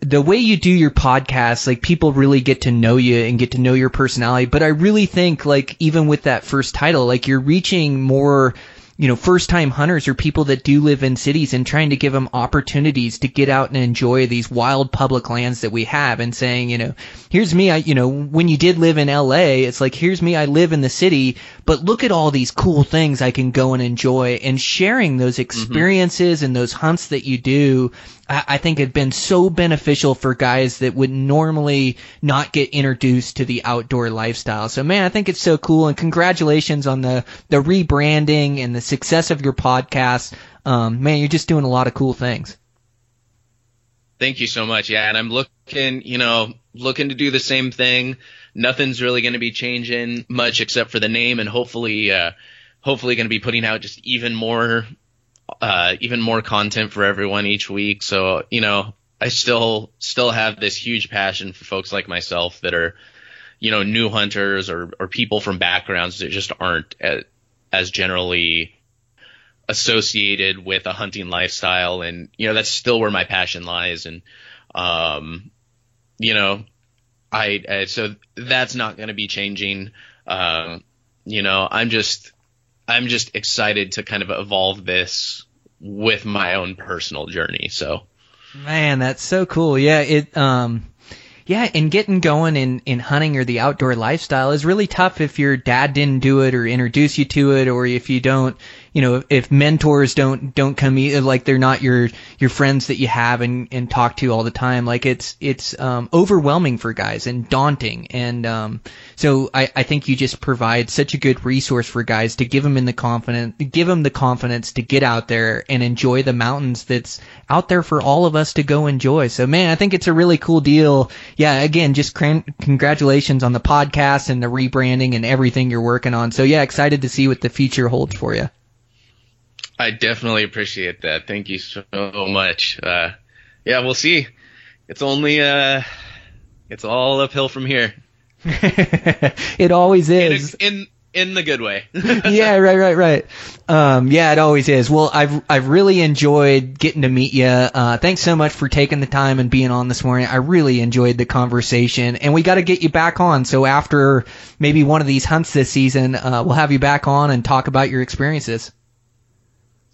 the way you do your podcast, like people really get to know you and get to know your personality. But I really think like even with that first title, like you're reaching more you know, first time hunters or people that do live in cities and trying to give them opportunities to get out and enjoy these wild public lands that we have and saying, you know, here's me, I, you know, when you did live in LA, it's like, here's me, I live in the city, but look at all these cool things I can go and enjoy and sharing those mm-hmm. experiences mm-hmm. and those hunts that you do I, I think have been so beneficial for guys that would normally not get introduced to the outdoor lifestyle. So man, I think it's so cool and congratulations on the, the rebranding and the success of your podcast. Um, man, you're just doing a lot of cool things. Thank you so much. Yeah, and I'm looking, you know, looking to do the same thing. Nothing's really going to be changing much except for the name, and hopefully, uh, hopefully, going to be putting out just even more, uh, even more content for everyone each week. So, you know, I still still have this huge passion for folks like myself that are, you know, new hunters or or people from backgrounds that just aren't as, as generally associated with a hunting lifestyle and you know that's still where my passion lies and um you know i, I so that's not going to be changing. Uh, you know i'm just i'm just excited to kind of evolve this with my own personal journey so. Man that's so cool. Yeah it um yeah, and getting going in, in hunting or the outdoor lifestyle is really tough if your dad didn't do it or introduce you to it, or if you don't, you know, if mentors don't don't come like they're not your your friends that you have and and talk to all the time. Like it's it's um, overwhelming for guys and daunting, and um, so I I think you just provide such a good resource for guys to give them in the confidence, give them the confidence to get out there and enjoy the mountains that's out there for all of us to go enjoy. So man, I think it's a really cool deal yeah, again, just congratulations on the podcast and the rebranding and everything you're working on. So yeah, excited to see what the future holds for you. I definitely appreciate that. Thank you so much. Uh, yeah, we'll see. It's only uh, it's all uphill from here. [LAUGHS] it always is. In, in in the good way. [LAUGHS] [LAUGHS] yeah, right, right, right. Um, yeah, it always is. Well, I've I've really enjoyed getting to meet you. Uh, thanks so much for taking the time and being on this morning. I really enjoyed the conversation, and we got to get you back on. So after maybe one of these hunts this season, uh, we'll have you back on and talk about your experiences.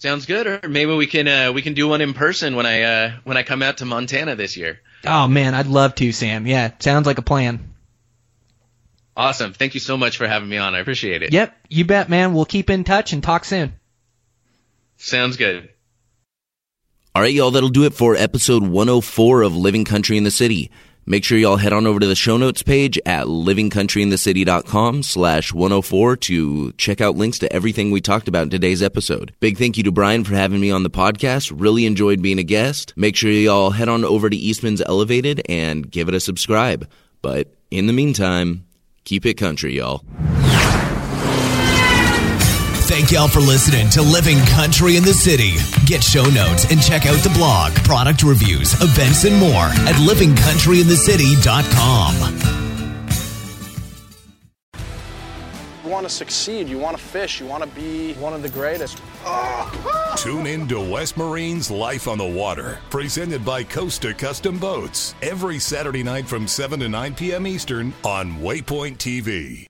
Sounds good. Or maybe we can uh, we can do one in person when I uh, when I come out to Montana this year. Oh man, I'd love to, Sam. Yeah, sounds like a plan. Awesome. Thank you so much for having me on. I appreciate it. Yep, you bet, man. We'll keep in touch and talk soon. Sounds good. All right, y'all, that'll do it for episode 104 of Living Country in the City. Make sure y'all head on over to the show notes page at livingcountryinthecity.com slash 104 to check out links to everything we talked about in today's episode. Big thank you to Brian for having me on the podcast. Really enjoyed being a guest. Make sure y'all head on over to Eastmans' Elevated and give it a subscribe. But in the meantime, Keep it country, y'all. Thank y'all for listening to Living Country in the City. Get show notes and check out the blog, product reviews, events, and more at livingcountryinthecity.com. You want to succeed, you want to fish, you want to be one of the greatest. [LAUGHS] Tune in to West Marine's Life on the Water, presented by Costa Custom Boats, every Saturday night from 7 to 9 p.m. Eastern on Waypoint TV.